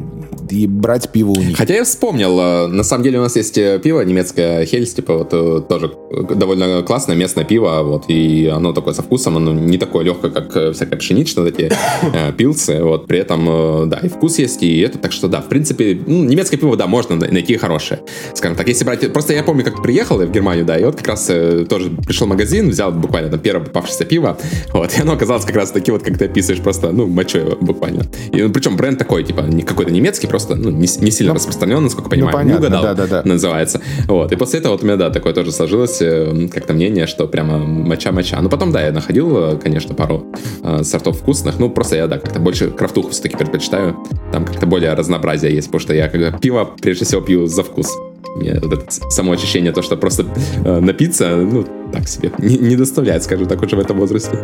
и брать пиво у них. Хотя я вспомнил, э, на самом деле у нас есть э, пиво немецкое Хельс, типа вот э, тоже довольно классное местное пиво, вот, и оно такое со вкусом, оно не такое легкое, как всякое пшеничное, вот эти пилсы, вот, при этом, да, и вкус есть, и это, так что, да, в принципе, ну, немецкое пиво, да, можно найти хорошее, скажем так, если брать, просто я помню, как приехал в Германию, да, и вот как раз тоже пришел в магазин, взял буквально там первое попавшееся пиво, вот, и оно оказалось как раз таки вот, как ты описываешь, просто, ну, мочой буквально нормально. И, ну, причем бренд такой, типа, не какой-то немецкий, просто ну, не, не сильно ну, распространен, насколько ну, понимаю. Ну, понятно, угадал, да, да, да. называется. Вот. И после этого вот у меня, да, такое тоже сложилось э, как-то мнение, что прямо моча-моча. Ну, потом, да, я находил, э, конечно, пару э, сортов вкусных. Ну, просто я, да, как-то больше крафтуху все-таки предпочитаю. Там как-то более разнообразие есть, потому что я когда пиво, прежде всего, пью за вкус. Мне вот это само ощущение, то, что просто э, напиться, ну, так себе, не, не доставляет, скажем так, уже в этом возрасте.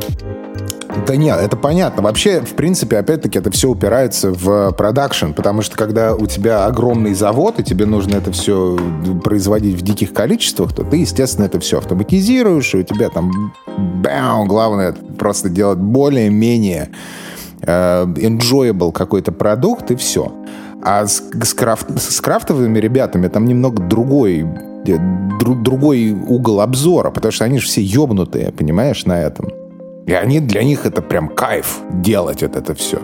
Да нет, это понятно. Вообще, в принципе, опять-таки, это все упирается в продакшн, потому что когда у тебя огромный завод, и тебе нужно это все производить в диких количествах, то ты, естественно, это все автоматизируешь, и у тебя там, бэм, главное просто делать более-менее э, enjoyable какой-то продукт, и все. А с, с, крафт, с крафтовыми ребятами там немного другой дру, другой угол обзора, потому что они же все ебнутые, понимаешь, на этом. И они, для них это прям кайф делать это, это все.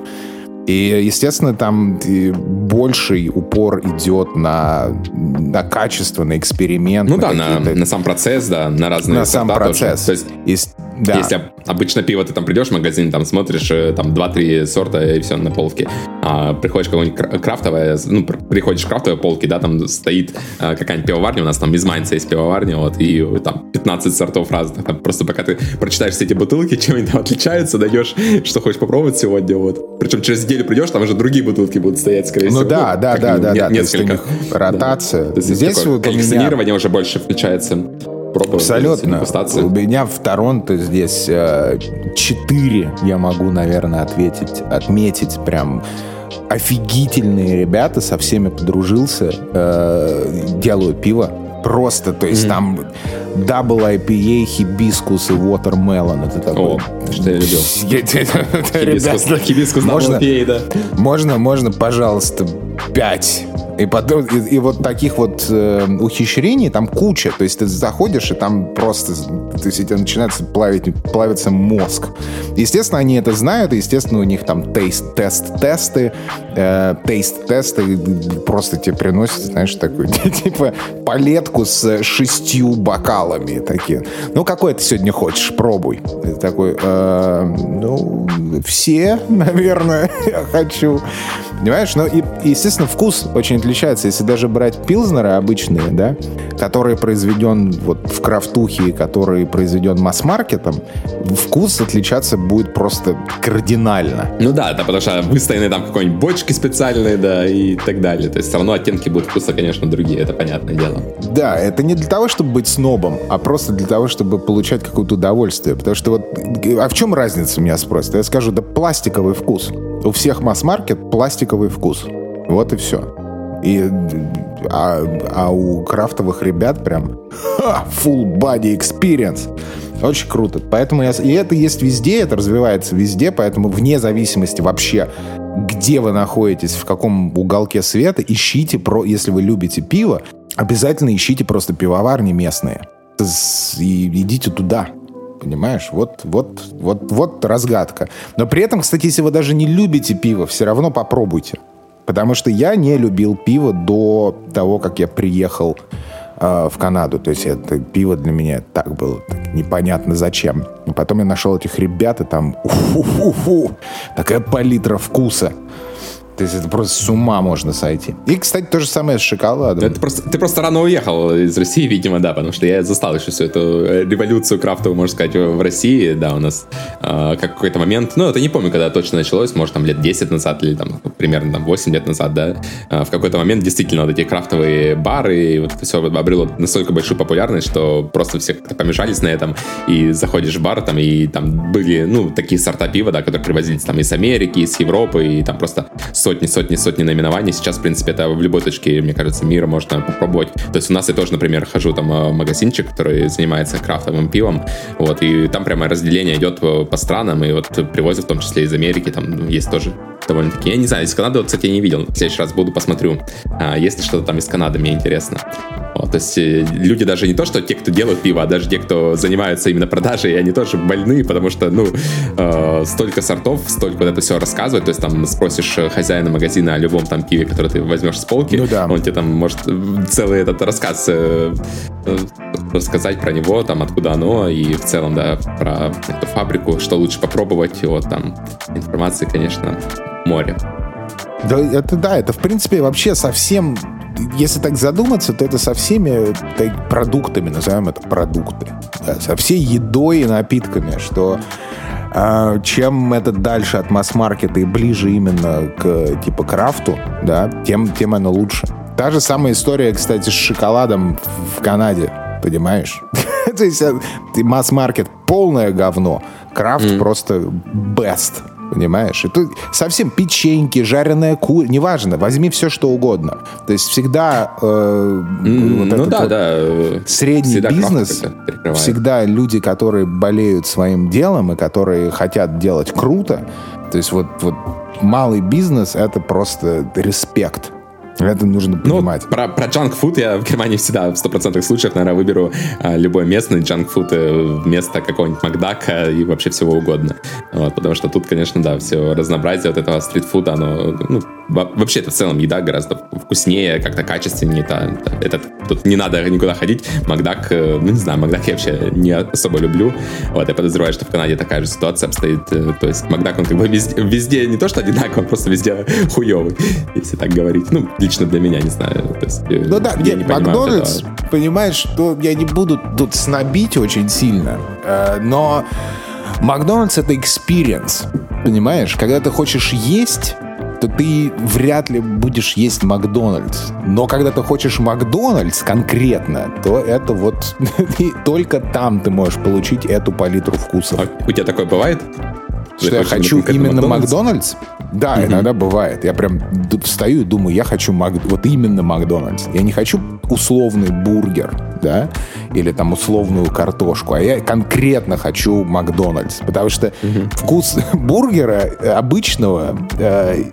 И, естественно, там больший упор идет на, на качество, на эксперимент. Ну на да, на, на сам процесс, да, на разные На сам процесс. Тоже. То есть, да. Если обычно пиво, ты там придешь в магазин, там смотришь, э, там 2-3 сорта и все на полке. А приходишь какой-нибудь крафтовое, ну, приходишь в крафтовые полки, да, там стоит а, какая-нибудь пивоварня, у нас там из Майнца есть пивоварня, вот, и там 15 сортов разных. Там, просто пока ты прочитаешь все эти бутылки, чем они там отличаются, даешь, что хочешь попробовать сегодня, вот. Причем через неделю придешь, там уже другие бутылки будут стоять, скорее ну, всего. Ну да, да, да, да, да. Несколько. Ротация. Да. Здесь вот коллекционирование уже больше включается. Абсолютно. У меня в Торонто здесь э, я могу, наверное, ответить, отметить прям офигительные ребята, со всеми подружился, э, делают пиво. Просто, то есть mm-hmm. там Double IPA, хибискус и watermelon. Это такое. О, что я любил. Хибискус, хибискус можно, IPA, да. Можно, можно, пожалуйста, пять и, потом, и, и вот таких вот э, ухищрений там куча. То есть ты заходишь, и там просто то есть, тебе начинается плавить, плавиться мозг. Естественно, они это знают, и, естественно, у них там тест-тест-тесты, э, тест-тесты просто тебе приносят, знаешь, такую, типа, палетку с шестью бокалами такие. Ну, какой ты сегодня хочешь? Пробуй. Ты такой, э, ну, все, наверное, я хочу. Понимаешь? Ну, и, естественно, вкус очень отличается. Если даже брать пилзнеры обычные, да, который произведен вот в крафтухе, который произведен масс-маркетом, вкус отличаться будет просто кардинально. Ну да, это потому что выставлены там какой-нибудь бочки специальные, да, и так далее. То есть все равно оттенки будут вкуса, конечно, другие, это понятное дело. Да, это не для того, чтобы быть снобом, а просто для того, чтобы получать какое-то удовольствие. Потому что вот, а в чем разница, меня спросят? Я скажу, да пластиковый вкус. У всех масс-маркет пластиковый вкус. Вот и все. И, а, а у крафтовых ребят прям ха, full body experience. Очень круто. Поэтому я, и это есть везде, это развивается везде, поэтому вне зависимости вообще, где вы находитесь, в каком уголке света, ищите, про, если вы любите пиво, обязательно ищите просто пивоварни местные. И идите туда понимаешь? Вот, вот, вот, вот разгадка. Но при этом, кстати, если вы даже не любите пиво, все равно попробуйте. Потому что я не любил пиво до того, как я приехал э, в Канаду. То есть это пиво для меня так было так непонятно зачем. И потом я нашел этих ребят, и там уфу-фу-фу, такая палитра вкуса. То есть это просто с ума можно сойти. И, кстати, то же самое с шоколадом. Это просто, ты просто рано уехал из России, видимо, да, потому что я застал еще всю эту э, революцию крафтовую, можно сказать, в России, да, у нас э, как какой-то момент, ну, это не помню, когда точно началось, может, там лет 10 назад или там примерно там 8 лет назад, да, э, в какой-то момент действительно вот эти крафтовые бары, и вот все обрело настолько большую популярность, что просто все как-то помешались на этом, и заходишь в бар, там, и там были, ну, такие сорта пива, да, которые привозились там из Америки, из Европы, и там просто сотни, сотни, сотни наименований. Сейчас, в принципе, это в любой точке, мне кажется, мира можно попробовать. То есть у нас я тоже, например, хожу там в магазинчик, который занимается крафтовым пивом, вот, и там прямо разделение идет по странам, и вот привозят в том числе из Америки, там есть тоже довольно-таки. Я не знаю, из Канады, вот, кстати, я не видел. В следующий раз буду, посмотрю, а, есть что-то там из Канады, мне интересно. Вот, то есть э, люди даже не то, что те, кто делают пиво, а даже те, кто занимаются именно продажей, они тоже больны, потому что, ну, э, столько сортов, столько вот это все рассказывать. То есть там спросишь хозяина магазина о любом там пиве, которое ты возьмешь с полки, ну, да. он тебе там может целый этот рассказ э, э, рассказать про него, там, откуда оно, и в целом, да, про эту фабрику, что лучше попробовать, и вот там информации, конечно, море. Да, это да, это в принципе вообще совсем, если так задуматься, то это со всеми так, продуктами, назовем это продукты, да, со всей едой и напитками, что э, чем это дальше от масс-маркета и ближе именно к типа крафту, да, тем, тем оно лучше. Та же самая история, кстати, с шоколадом в Канаде, понимаешь? То есть э, масс-маркет полное говно, Крафт mm. просто best. Понимаешь? Это совсем печеньки, жареная кур, неважно, возьми все, что угодно. То есть всегда э, mm, вот ну да, вот да. Средний всегда бизнес, всегда люди, которые болеют своим делом и которые хотят делать круто. То есть вот, вот малый бизнес — это просто респект. Это нужно ну, понимать. Ну, про, про джанк-фуд я в Германии всегда в стопроцентных случаях, наверное, выберу а, любой местный джанк-фуд э, вместо какого-нибудь Макдака и вообще всего угодно. Вот, потому что тут, конечно, да, все разнообразие вот этого стритфуда, оно, ну, вообще это в целом еда гораздо вкуснее, как-то качественнее. Это, это, тут не надо никуда ходить. Макдак, э, ну, не знаю, Макдак я вообще не особо люблю. Вот, я подозреваю, что в Канаде такая же ситуация обстоит. Э, то есть Макдак, он как бы везде, везде не то, что одинаково, просто везде хуёвый, если так говорить. Ну, лично для меня, не знаю. То есть, э, ну да, нет, не Макдональдс, этого. понимаешь, что я не буду тут снобить очень сильно, э, но Макдональдс это experience, понимаешь? Когда ты хочешь есть, то ты вряд ли будешь есть Макдональдс. Но когда ты хочешь Макдональдс конкретно, то это вот только там ты можешь получить эту палитру вкусов. А у тебя такое бывает? Что я хочу именно Макдональдс? Да, угу. иногда бывает. Я прям встаю и думаю, я хочу Мак... вот именно Макдональдс. Я не хочу условный бургер, да, или там условную картошку, а я конкретно хочу Макдональдс, потому что угу. вкус бургера обычного э,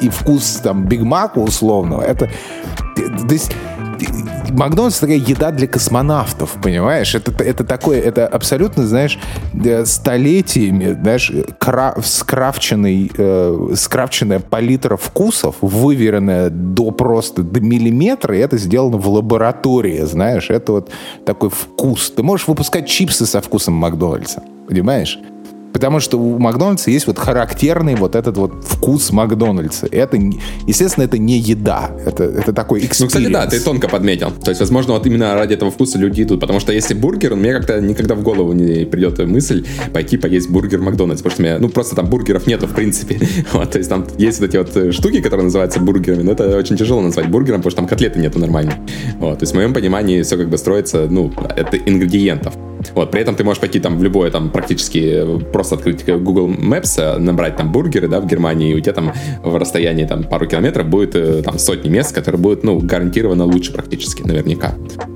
и вкус там Биг Мака условного, это... То есть Макдональдс такая еда для космонавтов, понимаешь? Это, это такое, это абсолютно, знаешь, э, столетиями, знаешь, кра скрафченный, э, скрафченная палитра вкусов, выверенная до просто до миллиметра, и это сделано в лаборатории, знаешь? Это вот такой вкус. Ты можешь выпускать чипсы со вкусом Макдональдса, понимаешь? Потому что у Макдональдса есть вот характерный вот этот вот вкус Макдональдса. Это, естественно, это не еда. Это, это такой experience. Ну, кстати, да, ты тонко подметил. То есть, возможно, вот именно ради этого вкуса люди идут. Потому что если бургер, мне как-то никогда в голову не придет мысль пойти поесть бургер Макдональдс. Потому что у меня, ну, просто там бургеров нету, в принципе. Вот, то есть там есть вот эти вот э, штуки, которые называются бургерами, но это очень тяжело назвать бургером, потому что там котлеты нету нормально. Вот, то есть в моем понимании все как бы строится, ну, это ингредиентов. Вот, при этом ты можешь пойти там в любое там практически просто открыть Google Maps, э, набрать там бургеры, да, в Германии, и у тебя там в расстоянии там пару километров будет э, там сотни мест, которые будут, ну, гарантированно лучше практически, наверняка.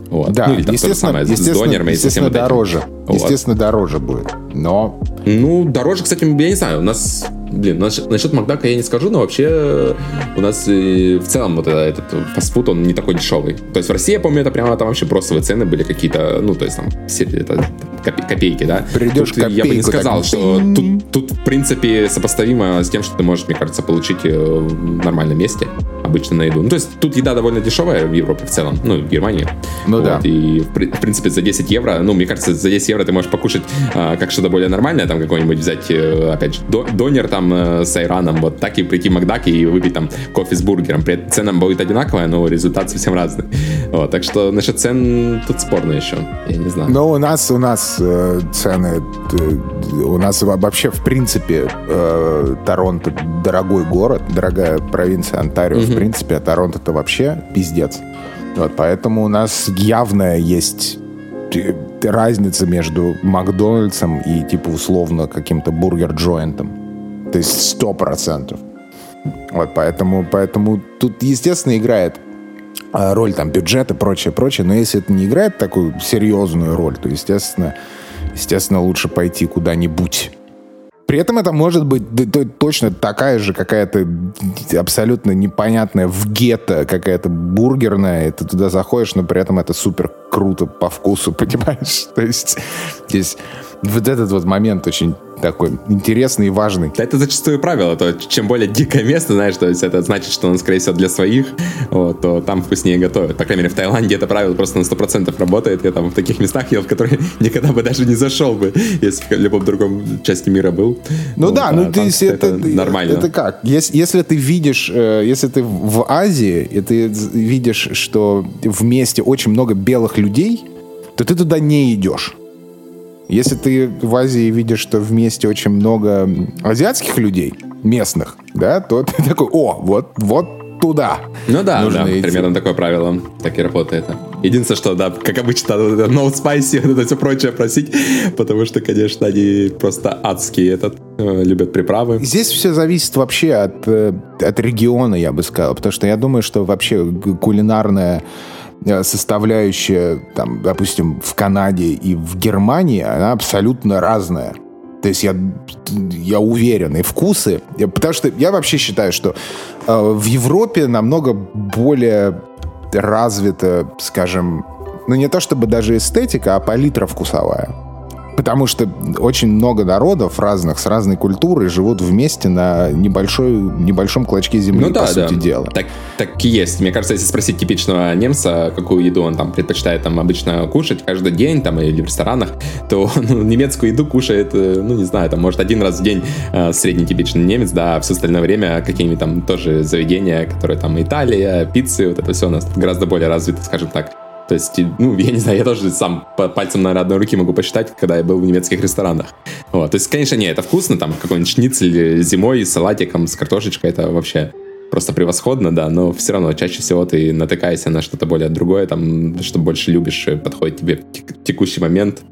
Вот. Да, ну, или там естественно, самое естественно, с донерами, естественно, дороже. Вот. Естественно, дороже будет, но... Ну, дороже, кстати, я не знаю, у нас Блин, насчет, насчет Макдака я не скажу, но вообще у нас в целом вот этот фастфуд, он не такой дешевый. То есть в России, я помню, это прямо там вообще просто цены были какие-то, ну, то есть там все это копейки, да. Придешь тут, Я бы не сказал, так... что тут, тут, в принципе, сопоставимо с тем, что ты можешь, мне кажется, получить э, в нормальном месте обычно на еду. Ну, то есть тут еда довольно дешевая в Европе в целом, ну, в Германии. Ну, вот, да. И, в принципе, за 10 евро, ну, мне кажется, за 10 евро ты можешь покушать а, как что-то более нормальное, там какой-нибудь взять, э, опять же, донер там э, с айраном, вот так и прийти в Макдак и выпить там кофе с бургером. При цена будет одинаковая, но результат совсем разный. Вот, так что насчет цен тут спорно еще, я не знаю. Но у нас, у нас э, цены, э, у нас вообще, в принципе, э, Торонто дорогой город, дорогая провинция Онтарио, mm-hmm. в принципе, а Торонто это вообще пиздец. Вот, поэтому у нас явная есть э, разница между Макдональдсом и, типа, условно, каким-то бургер-джойнтом. То есть сто процентов. Вот, поэтому, поэтому тут, естественно, играет роль там бюджета прочее, прочее. Но если это не играет такую серьезную роль, то, естественно, естественно, лучше пойти куда-нибудь. При этом это может быть точно такая же какая-то абсолютно непонятная в гетто какая-то бургерная, и ты туда заходишь, но при этом это супер круто по вкусу, понимаешь? То есть здесь вот этот вот момент очень такой интересный и важный. Да, это зачастую правило, то чем более дикое место, знаешь, то есть это значит, что оно, скорее всего, для своих, вот, то там вкуснее готовят. По крайней мере, в Таиланде это правило просто на 100% работает. Я там в таких местах ел, в которые никогда бы даже не зашел бы, если в любом другом части мира был. Ну вот, да, ну ты, это, это нормально. Это как? Если, если ты видишь, э, если ты в Азии, и ты видишь, что в месте очень много белых людей, то ты туда не идешь. Если ты в Азии видишь, что в месте очень много азиатских людей, местных, да, то ты такой, о, вот, вот туда. Ну да, да, идти. примерно такое правило. Так и работает. Единственное, что, да, как обычно, no spicy, это все прочее просить, потому что, конечно, они просто адские этот, э, любят приправы. Здесь все зависит вообще от, э, от региона, я бы сказал, потому что я думаю, что вообще кулинарная составляющая, там, допустим, в Канаде и в Германии, она абсолютно разная. То есть я, я уверен, и вкусы. Потому что я вообще считаю, что э, в Европе намного более развита, скажем, ну не то чтобы даже эстетика, а палитра вкусовая. Потому что очень много народов разных, с разной культурой живут вместе на небольшой, небольшом клочке земли, ну, да, по сути да. дела. Так, так и есть. Мне кажется, если спросить типичного немца, какую еду он там предпочитает там обычно кушать каждый день там или в ресторанах, то ну, немецкую еду кушает, э, ну не знаю, там может один раз в день э, среднетипичный немец, да, а все остальное время какие-нибудь там тоже заведения, которые там Италия, пиццы, вот это все у нас гораздо более развито, скажем так. То есть, ну, я не знаю, я тоже сам по пальцам, на одной руки могу посчитать, когда я был в немецких ресторанах. Вот. То есть, конечно, не, это вкусно, там, какой-нибудь шницель зимой с салатиком, с картошечкой, это вообще просто превосходно, да, но все равно чаще всего ты натыкаешься на что-то более другое, там, что больше любишь, подходит тебе текущий момент.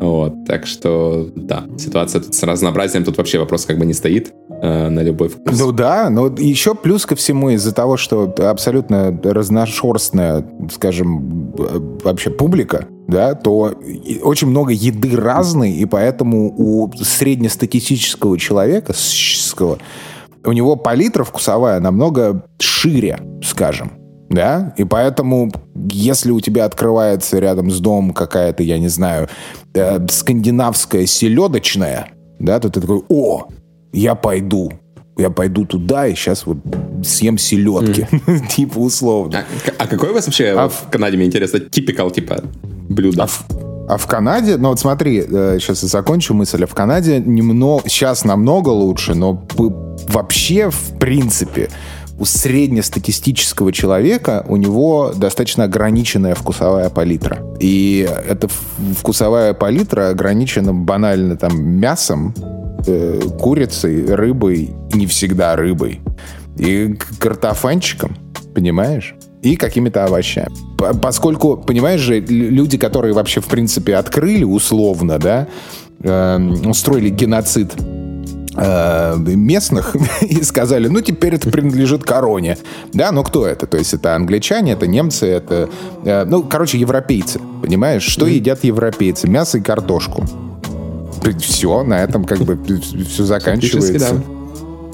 Вот, так что, да, ситуация тут с разнообразием, тут вообще вопрос как бы не стоит э, на любой вкус. Ну да, но еще плюс ко всему из-за того, что абсолютно разношерстная, скажем, вообще публика, да, то очень много еды разной, и поэтому у среднестатистического человека, у него палитра вкусовая намного шире, скажем. Да? И поэтому, если у тебя открывается рядом с домом какая-то, я не знаю, э, скандинавская селедочная, да, то ты такой, о, я пойду, я пойду туда и сейчас вот съем селедки, mm. типа условно. А, а какой у вас вообще а в Канаде, мне интересно, типикал, типа, блюдо? А в, а в Канаде, ну вот смотри, сейчас э, я закончу мысль, а в Канаде немного, сейчас намного лучше, но вообще, в принципе, у среднестатистического человека у него достаточно ограниченная вкусовая палитра. И эта вкусовая палитра ограничена банально там мясом, э, курицей, рыбой, не всегда рыбой, и картофанчиком, понимаешь? И какими-то овощами. Поскольку, понимаешь же, люди, которые вообще, в принципе, открыли условно, да, э, устроили геноцид Э, местных и сказали, ну, теперь это принадлежит короне. Да, но кто это? То есть это англичане, это немцы, это... Э, ну, короче, европейцы, понимаешь? Что едят европейцы? Мясо и картошку. Все, на этом как бы все заканчивается.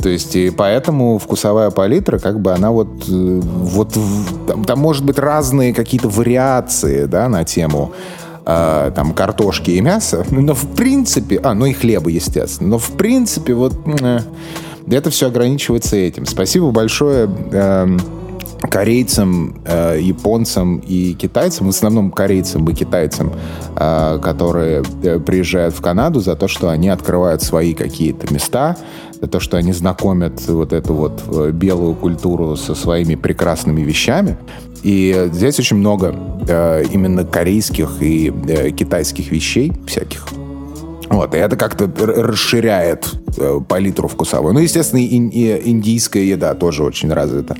То есть, и поэтому вкусовая палитра, как бы она вот, э, вот там, там может быть разные какие-то вариации, да, на тему э, там картошки и мяса, но в принципе, а, ну и хлеба, естественно, но в принципе вот э, это все ограничивается этим. Спасибо большое э, корейцам, э, японцам и китайцам, в основном корейцам и китайцам, э, которые э, приезжают в Канаду за то, что они открывают свои какие-то места, за то, что они знакомят вот эту вот э, белую культуру со своими прекрасными вещами. И здесь очень много э, именно корейских и э, китайских вещей всяких. Вот, и это как-то расширяет э, палитру вкусовую. Ну, естественно, и, и индийская еда тоже очень развита.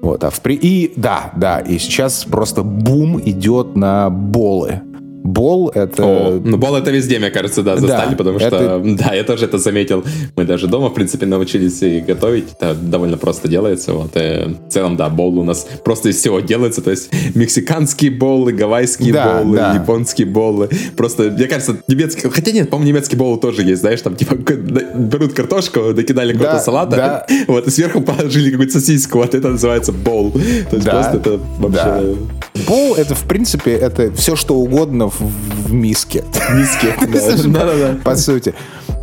Вот, а в при... И да, да, и сейчас просто бум идет на болы. Бол это... О, ну, бол это везде, мне кажется, да, застали, да, потому что, это... да, я тоже это заметил. Мы даже дома, в принципе, научились и готовить. Это довольно просто делается. Вот, и в целом, да, бол у нас просто из всего делается. То есть мексиканские боллы, гавайские да, боллы, да. японские боллы. Просто, мне кажется, немецкий... Хотя нет, по-моему, немецкий бол тоже есть, знаешь, там типа берут картошку, докидали какого-то да, салата, да. вот, и сверху положили какую-то сосиску. Вот это называется бол. То есть да, просто это вообще... Да. Бол это, в принципе, это все, что угодно в, в миске. Миске, да. По сути.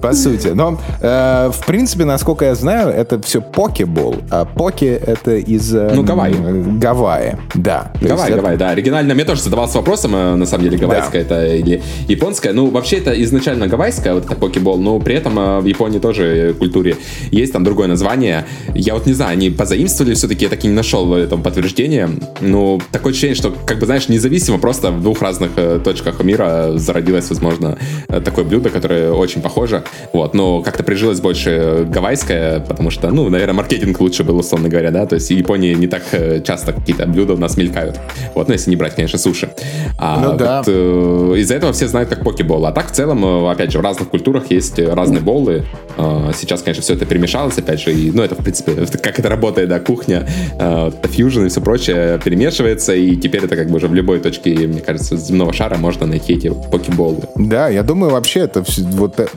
По сути. Но, э, в принципе, насколько я знаю, это все покебол. А поки это из... Э, ну, Гавайи. Гавайи, да. Гавайи, Гавайи, да. Оригинально. Мне тоже задавался вопросом, э, на самом деле, гавайская это или японская. Ну, вообще, это изначально гавайская, вот это покебол, но при этом э, в Японии тоже культуре есть там другое название. Я вот не знаю, они позаимствовали все-таки, я так и не нашел этого подтверждения. Ну, такое ощущение, что, как бы, знаешь, независимо, просто в двух разных точках мира зародилось, возможно, такое блюдо, которое очень похоже. Вот, но как-то прижилось больше гавайское, потому что, ну, наверное, маркетинг лучше был, условно говоря, да, то есть в Японии не так э, часто какие-то блюда у нас мелькают. Вот, ну, если не брать, конечно, суши. А ну, да. вот, э, из-за этого все знают как покебол. А так, в целом, э, опять же, в разных культурах есть разные болы. Э, сейчас, конечно, все это перемешалось, опять же, и, ну, это, в принципе, как это работает, да, кухня, э, фьюжн и все прочее перемешивается, и теперь это как бы уже в любой точке, мне кажется, земного шара можно найти эти покеболы. Да, я думаю, вообще это вот э,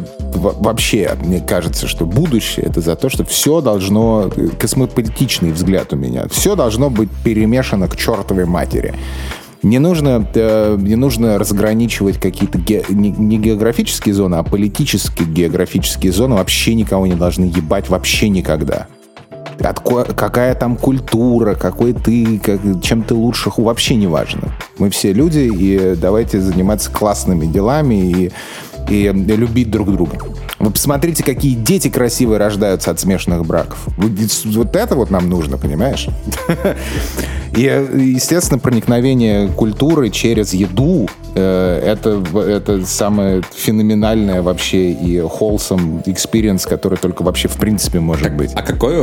вообще, мне кажется, что будущее это за то, что все должно, космополитичный взгляд у меня, все должно быть перемешано к чертовой матери. Не нужно, э, не нужно разграничивать какие-то ге, не, не географические зоны, а политические географические зоны вообще никого не должны ебать вообще никогда. От, какая там культура, какой ты, как, чем ты лучше, вообще не важно. Мы все люди, и давайте заниматься классными делами и, и любить друг друга. Вы посмотрите, какие дети красивые рождаются от смешанных браков. Вот это вот нам нужно, понимаешь? И, естественно, проникновение культуры через еду э, это, это самое феноменальное вообще и wholesome experience, который только вообще в принципе может так, быть. А какой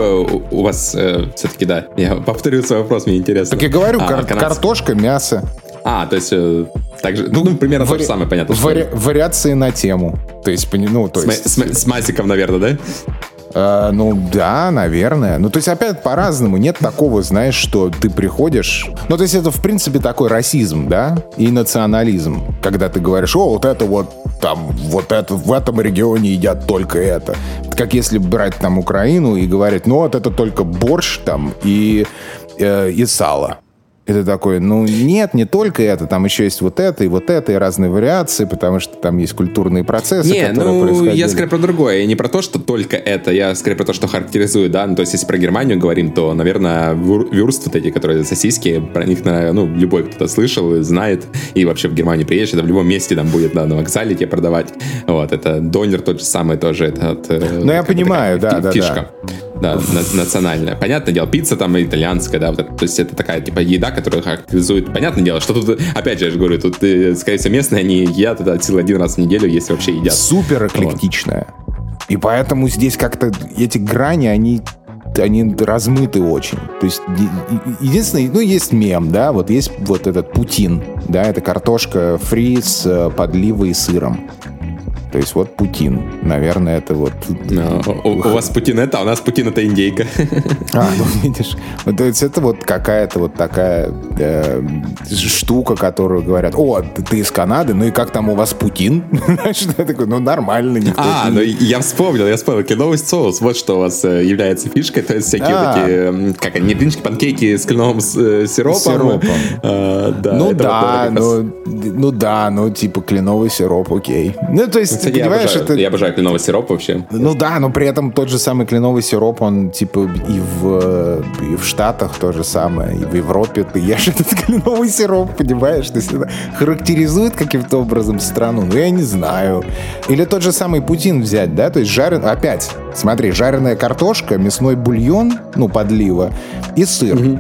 у вас э, все-таки, да, я повторю свой вопрос, мне интересно. Так я говорю, а, кар- картошка, мясо. А, то есть э, также, ну, ну примерно вари- то же самое, понятно. Вари- вариации на тему. То есть, ну, то есть... С, с, с Масиком, наверное, да? Uh, ну да, наверное. Ну то есть опять по-разному. Нет такого, знаешь, что ты приходишь. Ну то есть это в принципе такой расизм, да, и национализм, когда ты говоришь, о, вот это вот там, вот это в этом регионе едят только это. Как если брать там Украину и говорить, ну вот это только борщ там и э, и сало. Это такой, ну нет, не только это, там еще есть вот это и вот это, и разные вариации, потому что там есть культурные процессы, не, которые ну, происходили. я скорее про другое, не про то, что только это, я скорее про то, что характеризует, да, ну, то есть если про Германию говорим, то, наверное, вюрст вот эти, которые сосиски, про них, ну, любой кто-то слышал и знает, и вообще в Германию приедешь, это в любом месте там будет, да, на вокзале тебе продавать, вот, это донер тот же самый тоже, это от, э, Ну, я понимаю, да, да, фишка. да да, на, национальная. Понятное дело, пицца там итальянская, да, вот это, то есть это такая, типа, еда, которая характеризует, понятное дело, что тут, опять же, я же говорю, тут, э, скорее всего, местные, они едят это силы один раз в неделю, если вообще едят. Супер эклектичная. Вот. И поэтому здесь как-то эти грани, они они размыты очень. То есть единственное, ну, есть мем, да, вот есть вот этот Путин, да, это картошка фри с э, подливой и сыром. То есть вот Путин. Наверное, это вот... No, у, у вас Путин это, а у нас Путин это индейка. А, ну видишь. Ну, то есть это вот какая-то вот такая э, штука, которую говорят, о, ты из Канады, ну и как там у вас Путин? Знаешь, я такой, ну нормально. Никто а, ну я вспомнил, я вспомнил. Кленовый соус, вот что у вас э, является фишкой. То есть всякие а. такие, как они, блинчики, панкейки с кленовым э, сиропом. Сиропом. А, да, ну да, ну, ну да, ну типа кленовый сироп, окей. Ну то есть кстати, я обожаю, это... Я обожаю кленовый сироп вообще. Ну да, но при этом тот же самый кленовый сироп, он типа и в, и в Штатах то же самое, и в Европе ты ешь этот кленовый сироп, понимаешь? То есть это характеризует каким-то образом страну. Ну, я не знаю. Или тот же самый Путин взять, да? То есть жарен... Опять, смотри, жареная картошка, мясной бульон, ну, подлива, и сыр. Угу.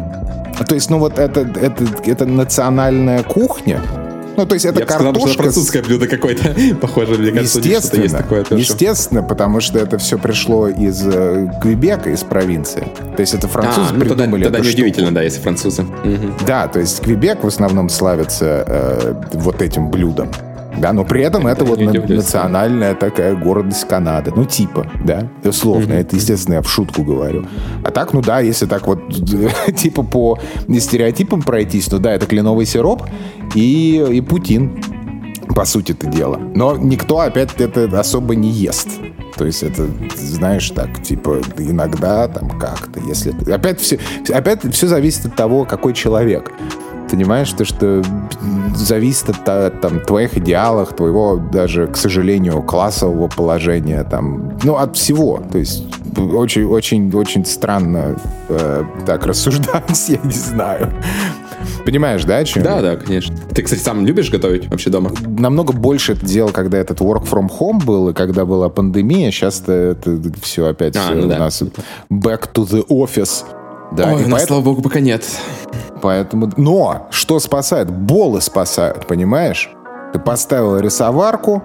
То есть, ну вот это, это, это национальная кухня, ну, то есть это Я картошка... Сказал, что французское блюдо какое-то похоже, мне кажется, естественно, есть такое тоже. Естественно, потому что это все пришло из э, Квебека, из провинции. То есть это французы а, ну, придумали Тогда, тогда неудивительно, да, если французы. Угу. Да, то есть Квебек в основном славится э, вот этим блюдом. Да, но при этом это, это вот национальная такая гордость Канады. Ну, типа, да, условно. Mm-hmm. Это, естественно, я в шутку говорю. А так, ну да, если так вот, типа по стереотипам пройтись, то да, это кленовый сироп и, и Путин, по сути это дело. Но никто опять это особо не ест. То есть это, знаешь, так, типа, иногда там как-то, если... Опять все, опять все зависит от того, какой человек понимаешь, то, что зависит от там, твоих идеалов, твоего даже, к сожалению, классового положения, там, ну, от всего. То есть очень-очень-очень странно э, так рассуждать, я не знаю. Понимаешь, да, чем? Да, да, конечно. Ты, кстати, сам любишь готовить вообще дома? Намного больше это делал, когда этот work from home был, и когда была пандемия. Сейчас это все опять а, ну, у да. нас back to the office. Да, Ой, у нас, поэтому... слава богу, пока нет. Поэтому... Но что спасает? Болы спасают, понимаешь? Ты поставил рисоварку,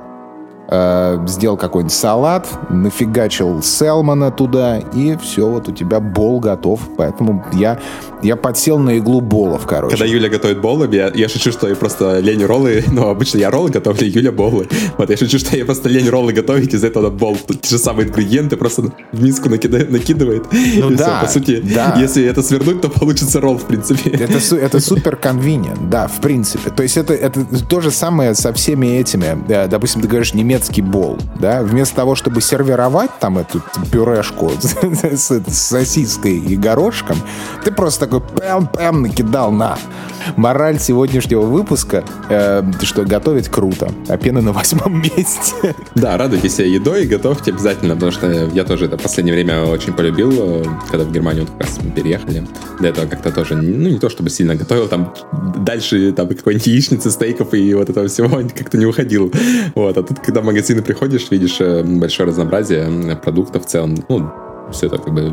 э, сделал какой-нибудь салат, нафигачил селмана туда, и все, вот у тебя бол готов. Поэтому я, я подсел на иглу болов, короче. Когда Юля готовит болы, я, я шучу, что я просто лень роллы, но обычно я роллы готовлю, Юля болы. Вот я шучу, что я просто лень роллы готовить, из этого бол, те же самые ингредиенты, просто в миску накидает, накидывает. Ну и да, все. По сути, да. если это свернуть, то получится ролл, в принципе. Это, это супер convenient, да, в принципе. То есть это, это то же самое со всеми этими. Допустим, ты говоришь немецкий бол, да, вместо того, чтобы сервировать там эту пюрешку с, сосиской и горошком, ты просто такой пэм-пэм накидал на. Мораль сегодняшнего выпуска, э, что готовить круто, а пена на восьмом месте. Да, радуйтесь едой, готовьте обязательно, потому что я тоже это в последнее время очень полюбил, э, когда в Германию вот как раз переехали. До этого как-то тоже, ну, не то чтобы сильно готовил, там дальше там какой-нибудь яичницы, стейков и вот этого всего как-то не уходил. Вот, а тут, когда в магазины приходишь, видишь э, большое разнообразие продуктов в целом, ну, все это как бы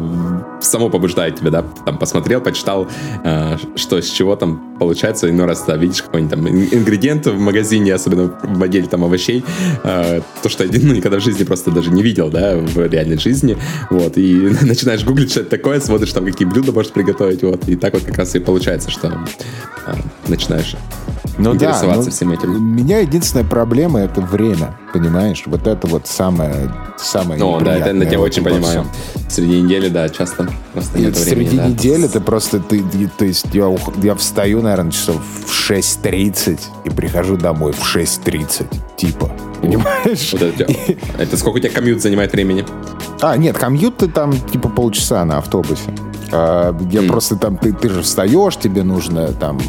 само побуждает тебя, да, там посмотрел, почитал, э, что с чего там получается, иной раз, да, видишь какой-нибудь там ингредиент в магазине, особенно в отделе там овощей, э, то, что ну, никогда в жизни просто даже не видел, да, в реальной жизни, вот, и начинаешь гуглить, что это такое, смотришь там, какие блюда можешь приготовить, вот, и так вот как раз и получается, что э, начинаешь ну, интересоваться да, всем этим. У меня единственная проблема — это время, понимаешь? Вот это вот самое, самое Ну, да, это я тебя очень понимаю. Среди недели, да, часто просто нет времени. Среди да. недели ты просто, ты, то есть я, я встаю, наверное, часов в 6.30 и прихожу домой в 6.30, типа. Понимаешь? Вот это, это сколько у тебя комьют занимает времени? А, нет, комьют ты там типа полчаса на автобусе. Я mm. просто там, ты, ты же встаешь, тебе нужно там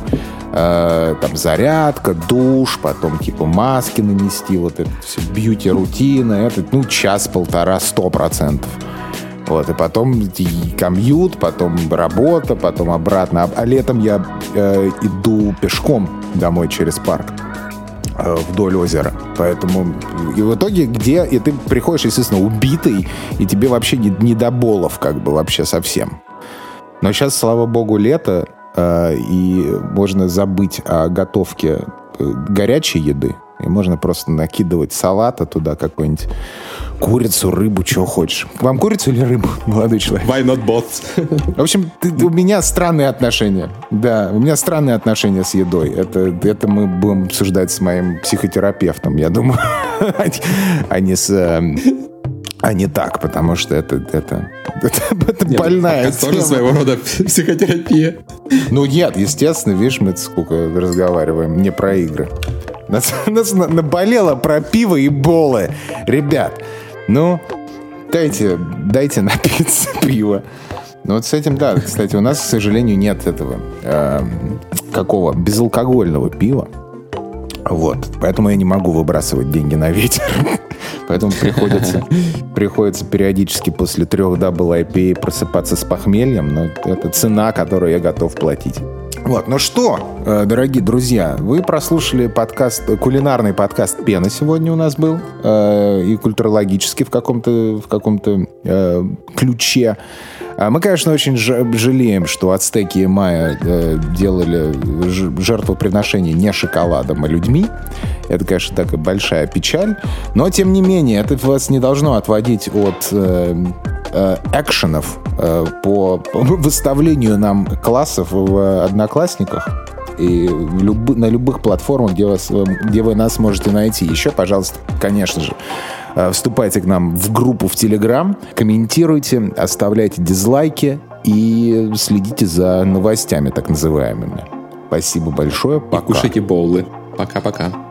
э, там зарядка, душ, потом типа маски нанести, вот это все бьюти-рутина, это, ну, час-полтора, сто процентов. Вот, и потом и комьют, потом работа, потом обратно. А, а летом я э, иду пешком домой через парк э, вдоль озера. Поэтому и в итоге где... И ты приходишь, естественно, убитый, и тебе вообще не, не до болов как бы вообще совсем. Но сейчас, слава богу, лето, Э, и можно забыть о готовке э, горячей еды, и можно просто накидывать салата туда какой-нибудь курицу, рыбу, что хочешь. Вам курицу или рыбу, молодой человек? Why not both? В общем, ты, у меня странные отношения. Да, у меня странные отношения с едой. Это, это мы будем обсуждать с моим психотерапевтом, я думаю, а не с эм, а не так, потому что это, это, это, это нет, больная это тоже своего рода психотерапия. Ну нет, естественно, видишь, мы сколько разговариваем не про игры. Нас, нас наболело про пиво и болы. Ребят, ну, дайте, дайте напиться пива. Ну вот с этим, да, кстати, у нас, к сожалению, нет этого э, какого безалкогольного пива. Вот. Поэтому я не могу выбрасывать деньги на ветер. Поэтому приходится, приходится периодически после трех double IPA просыпаться с похмельем. Но это цена, которую я готов платить. Вот, ну что, э, дорогие друзья, вы прослушали подкаст, кулинарный подкаст «Пена» сегодня у нас был, э, и культурологический в каком-то в каком-то э, ключе. А мы, конечно, очень жалеем, что ацтеки и майя э, делали жертвоприношение не шоколадом, а людьми. Это, конечно, такая большая печаль. Но, тем не менее, это вас не должно отводить от э, э, экшенов по выставлению нам классов в Одноклассниках и люб, на любых платформах, где, вас, где вы нас можете найти. Еще, пожалуйста, конечно же, вступайте к нам в группу в Телеграм, комментируйте, оставляйте дизлайки и следите за новостями так называемыми. Спасибо большое. Пока. И кушайте боулы. Пока-пока.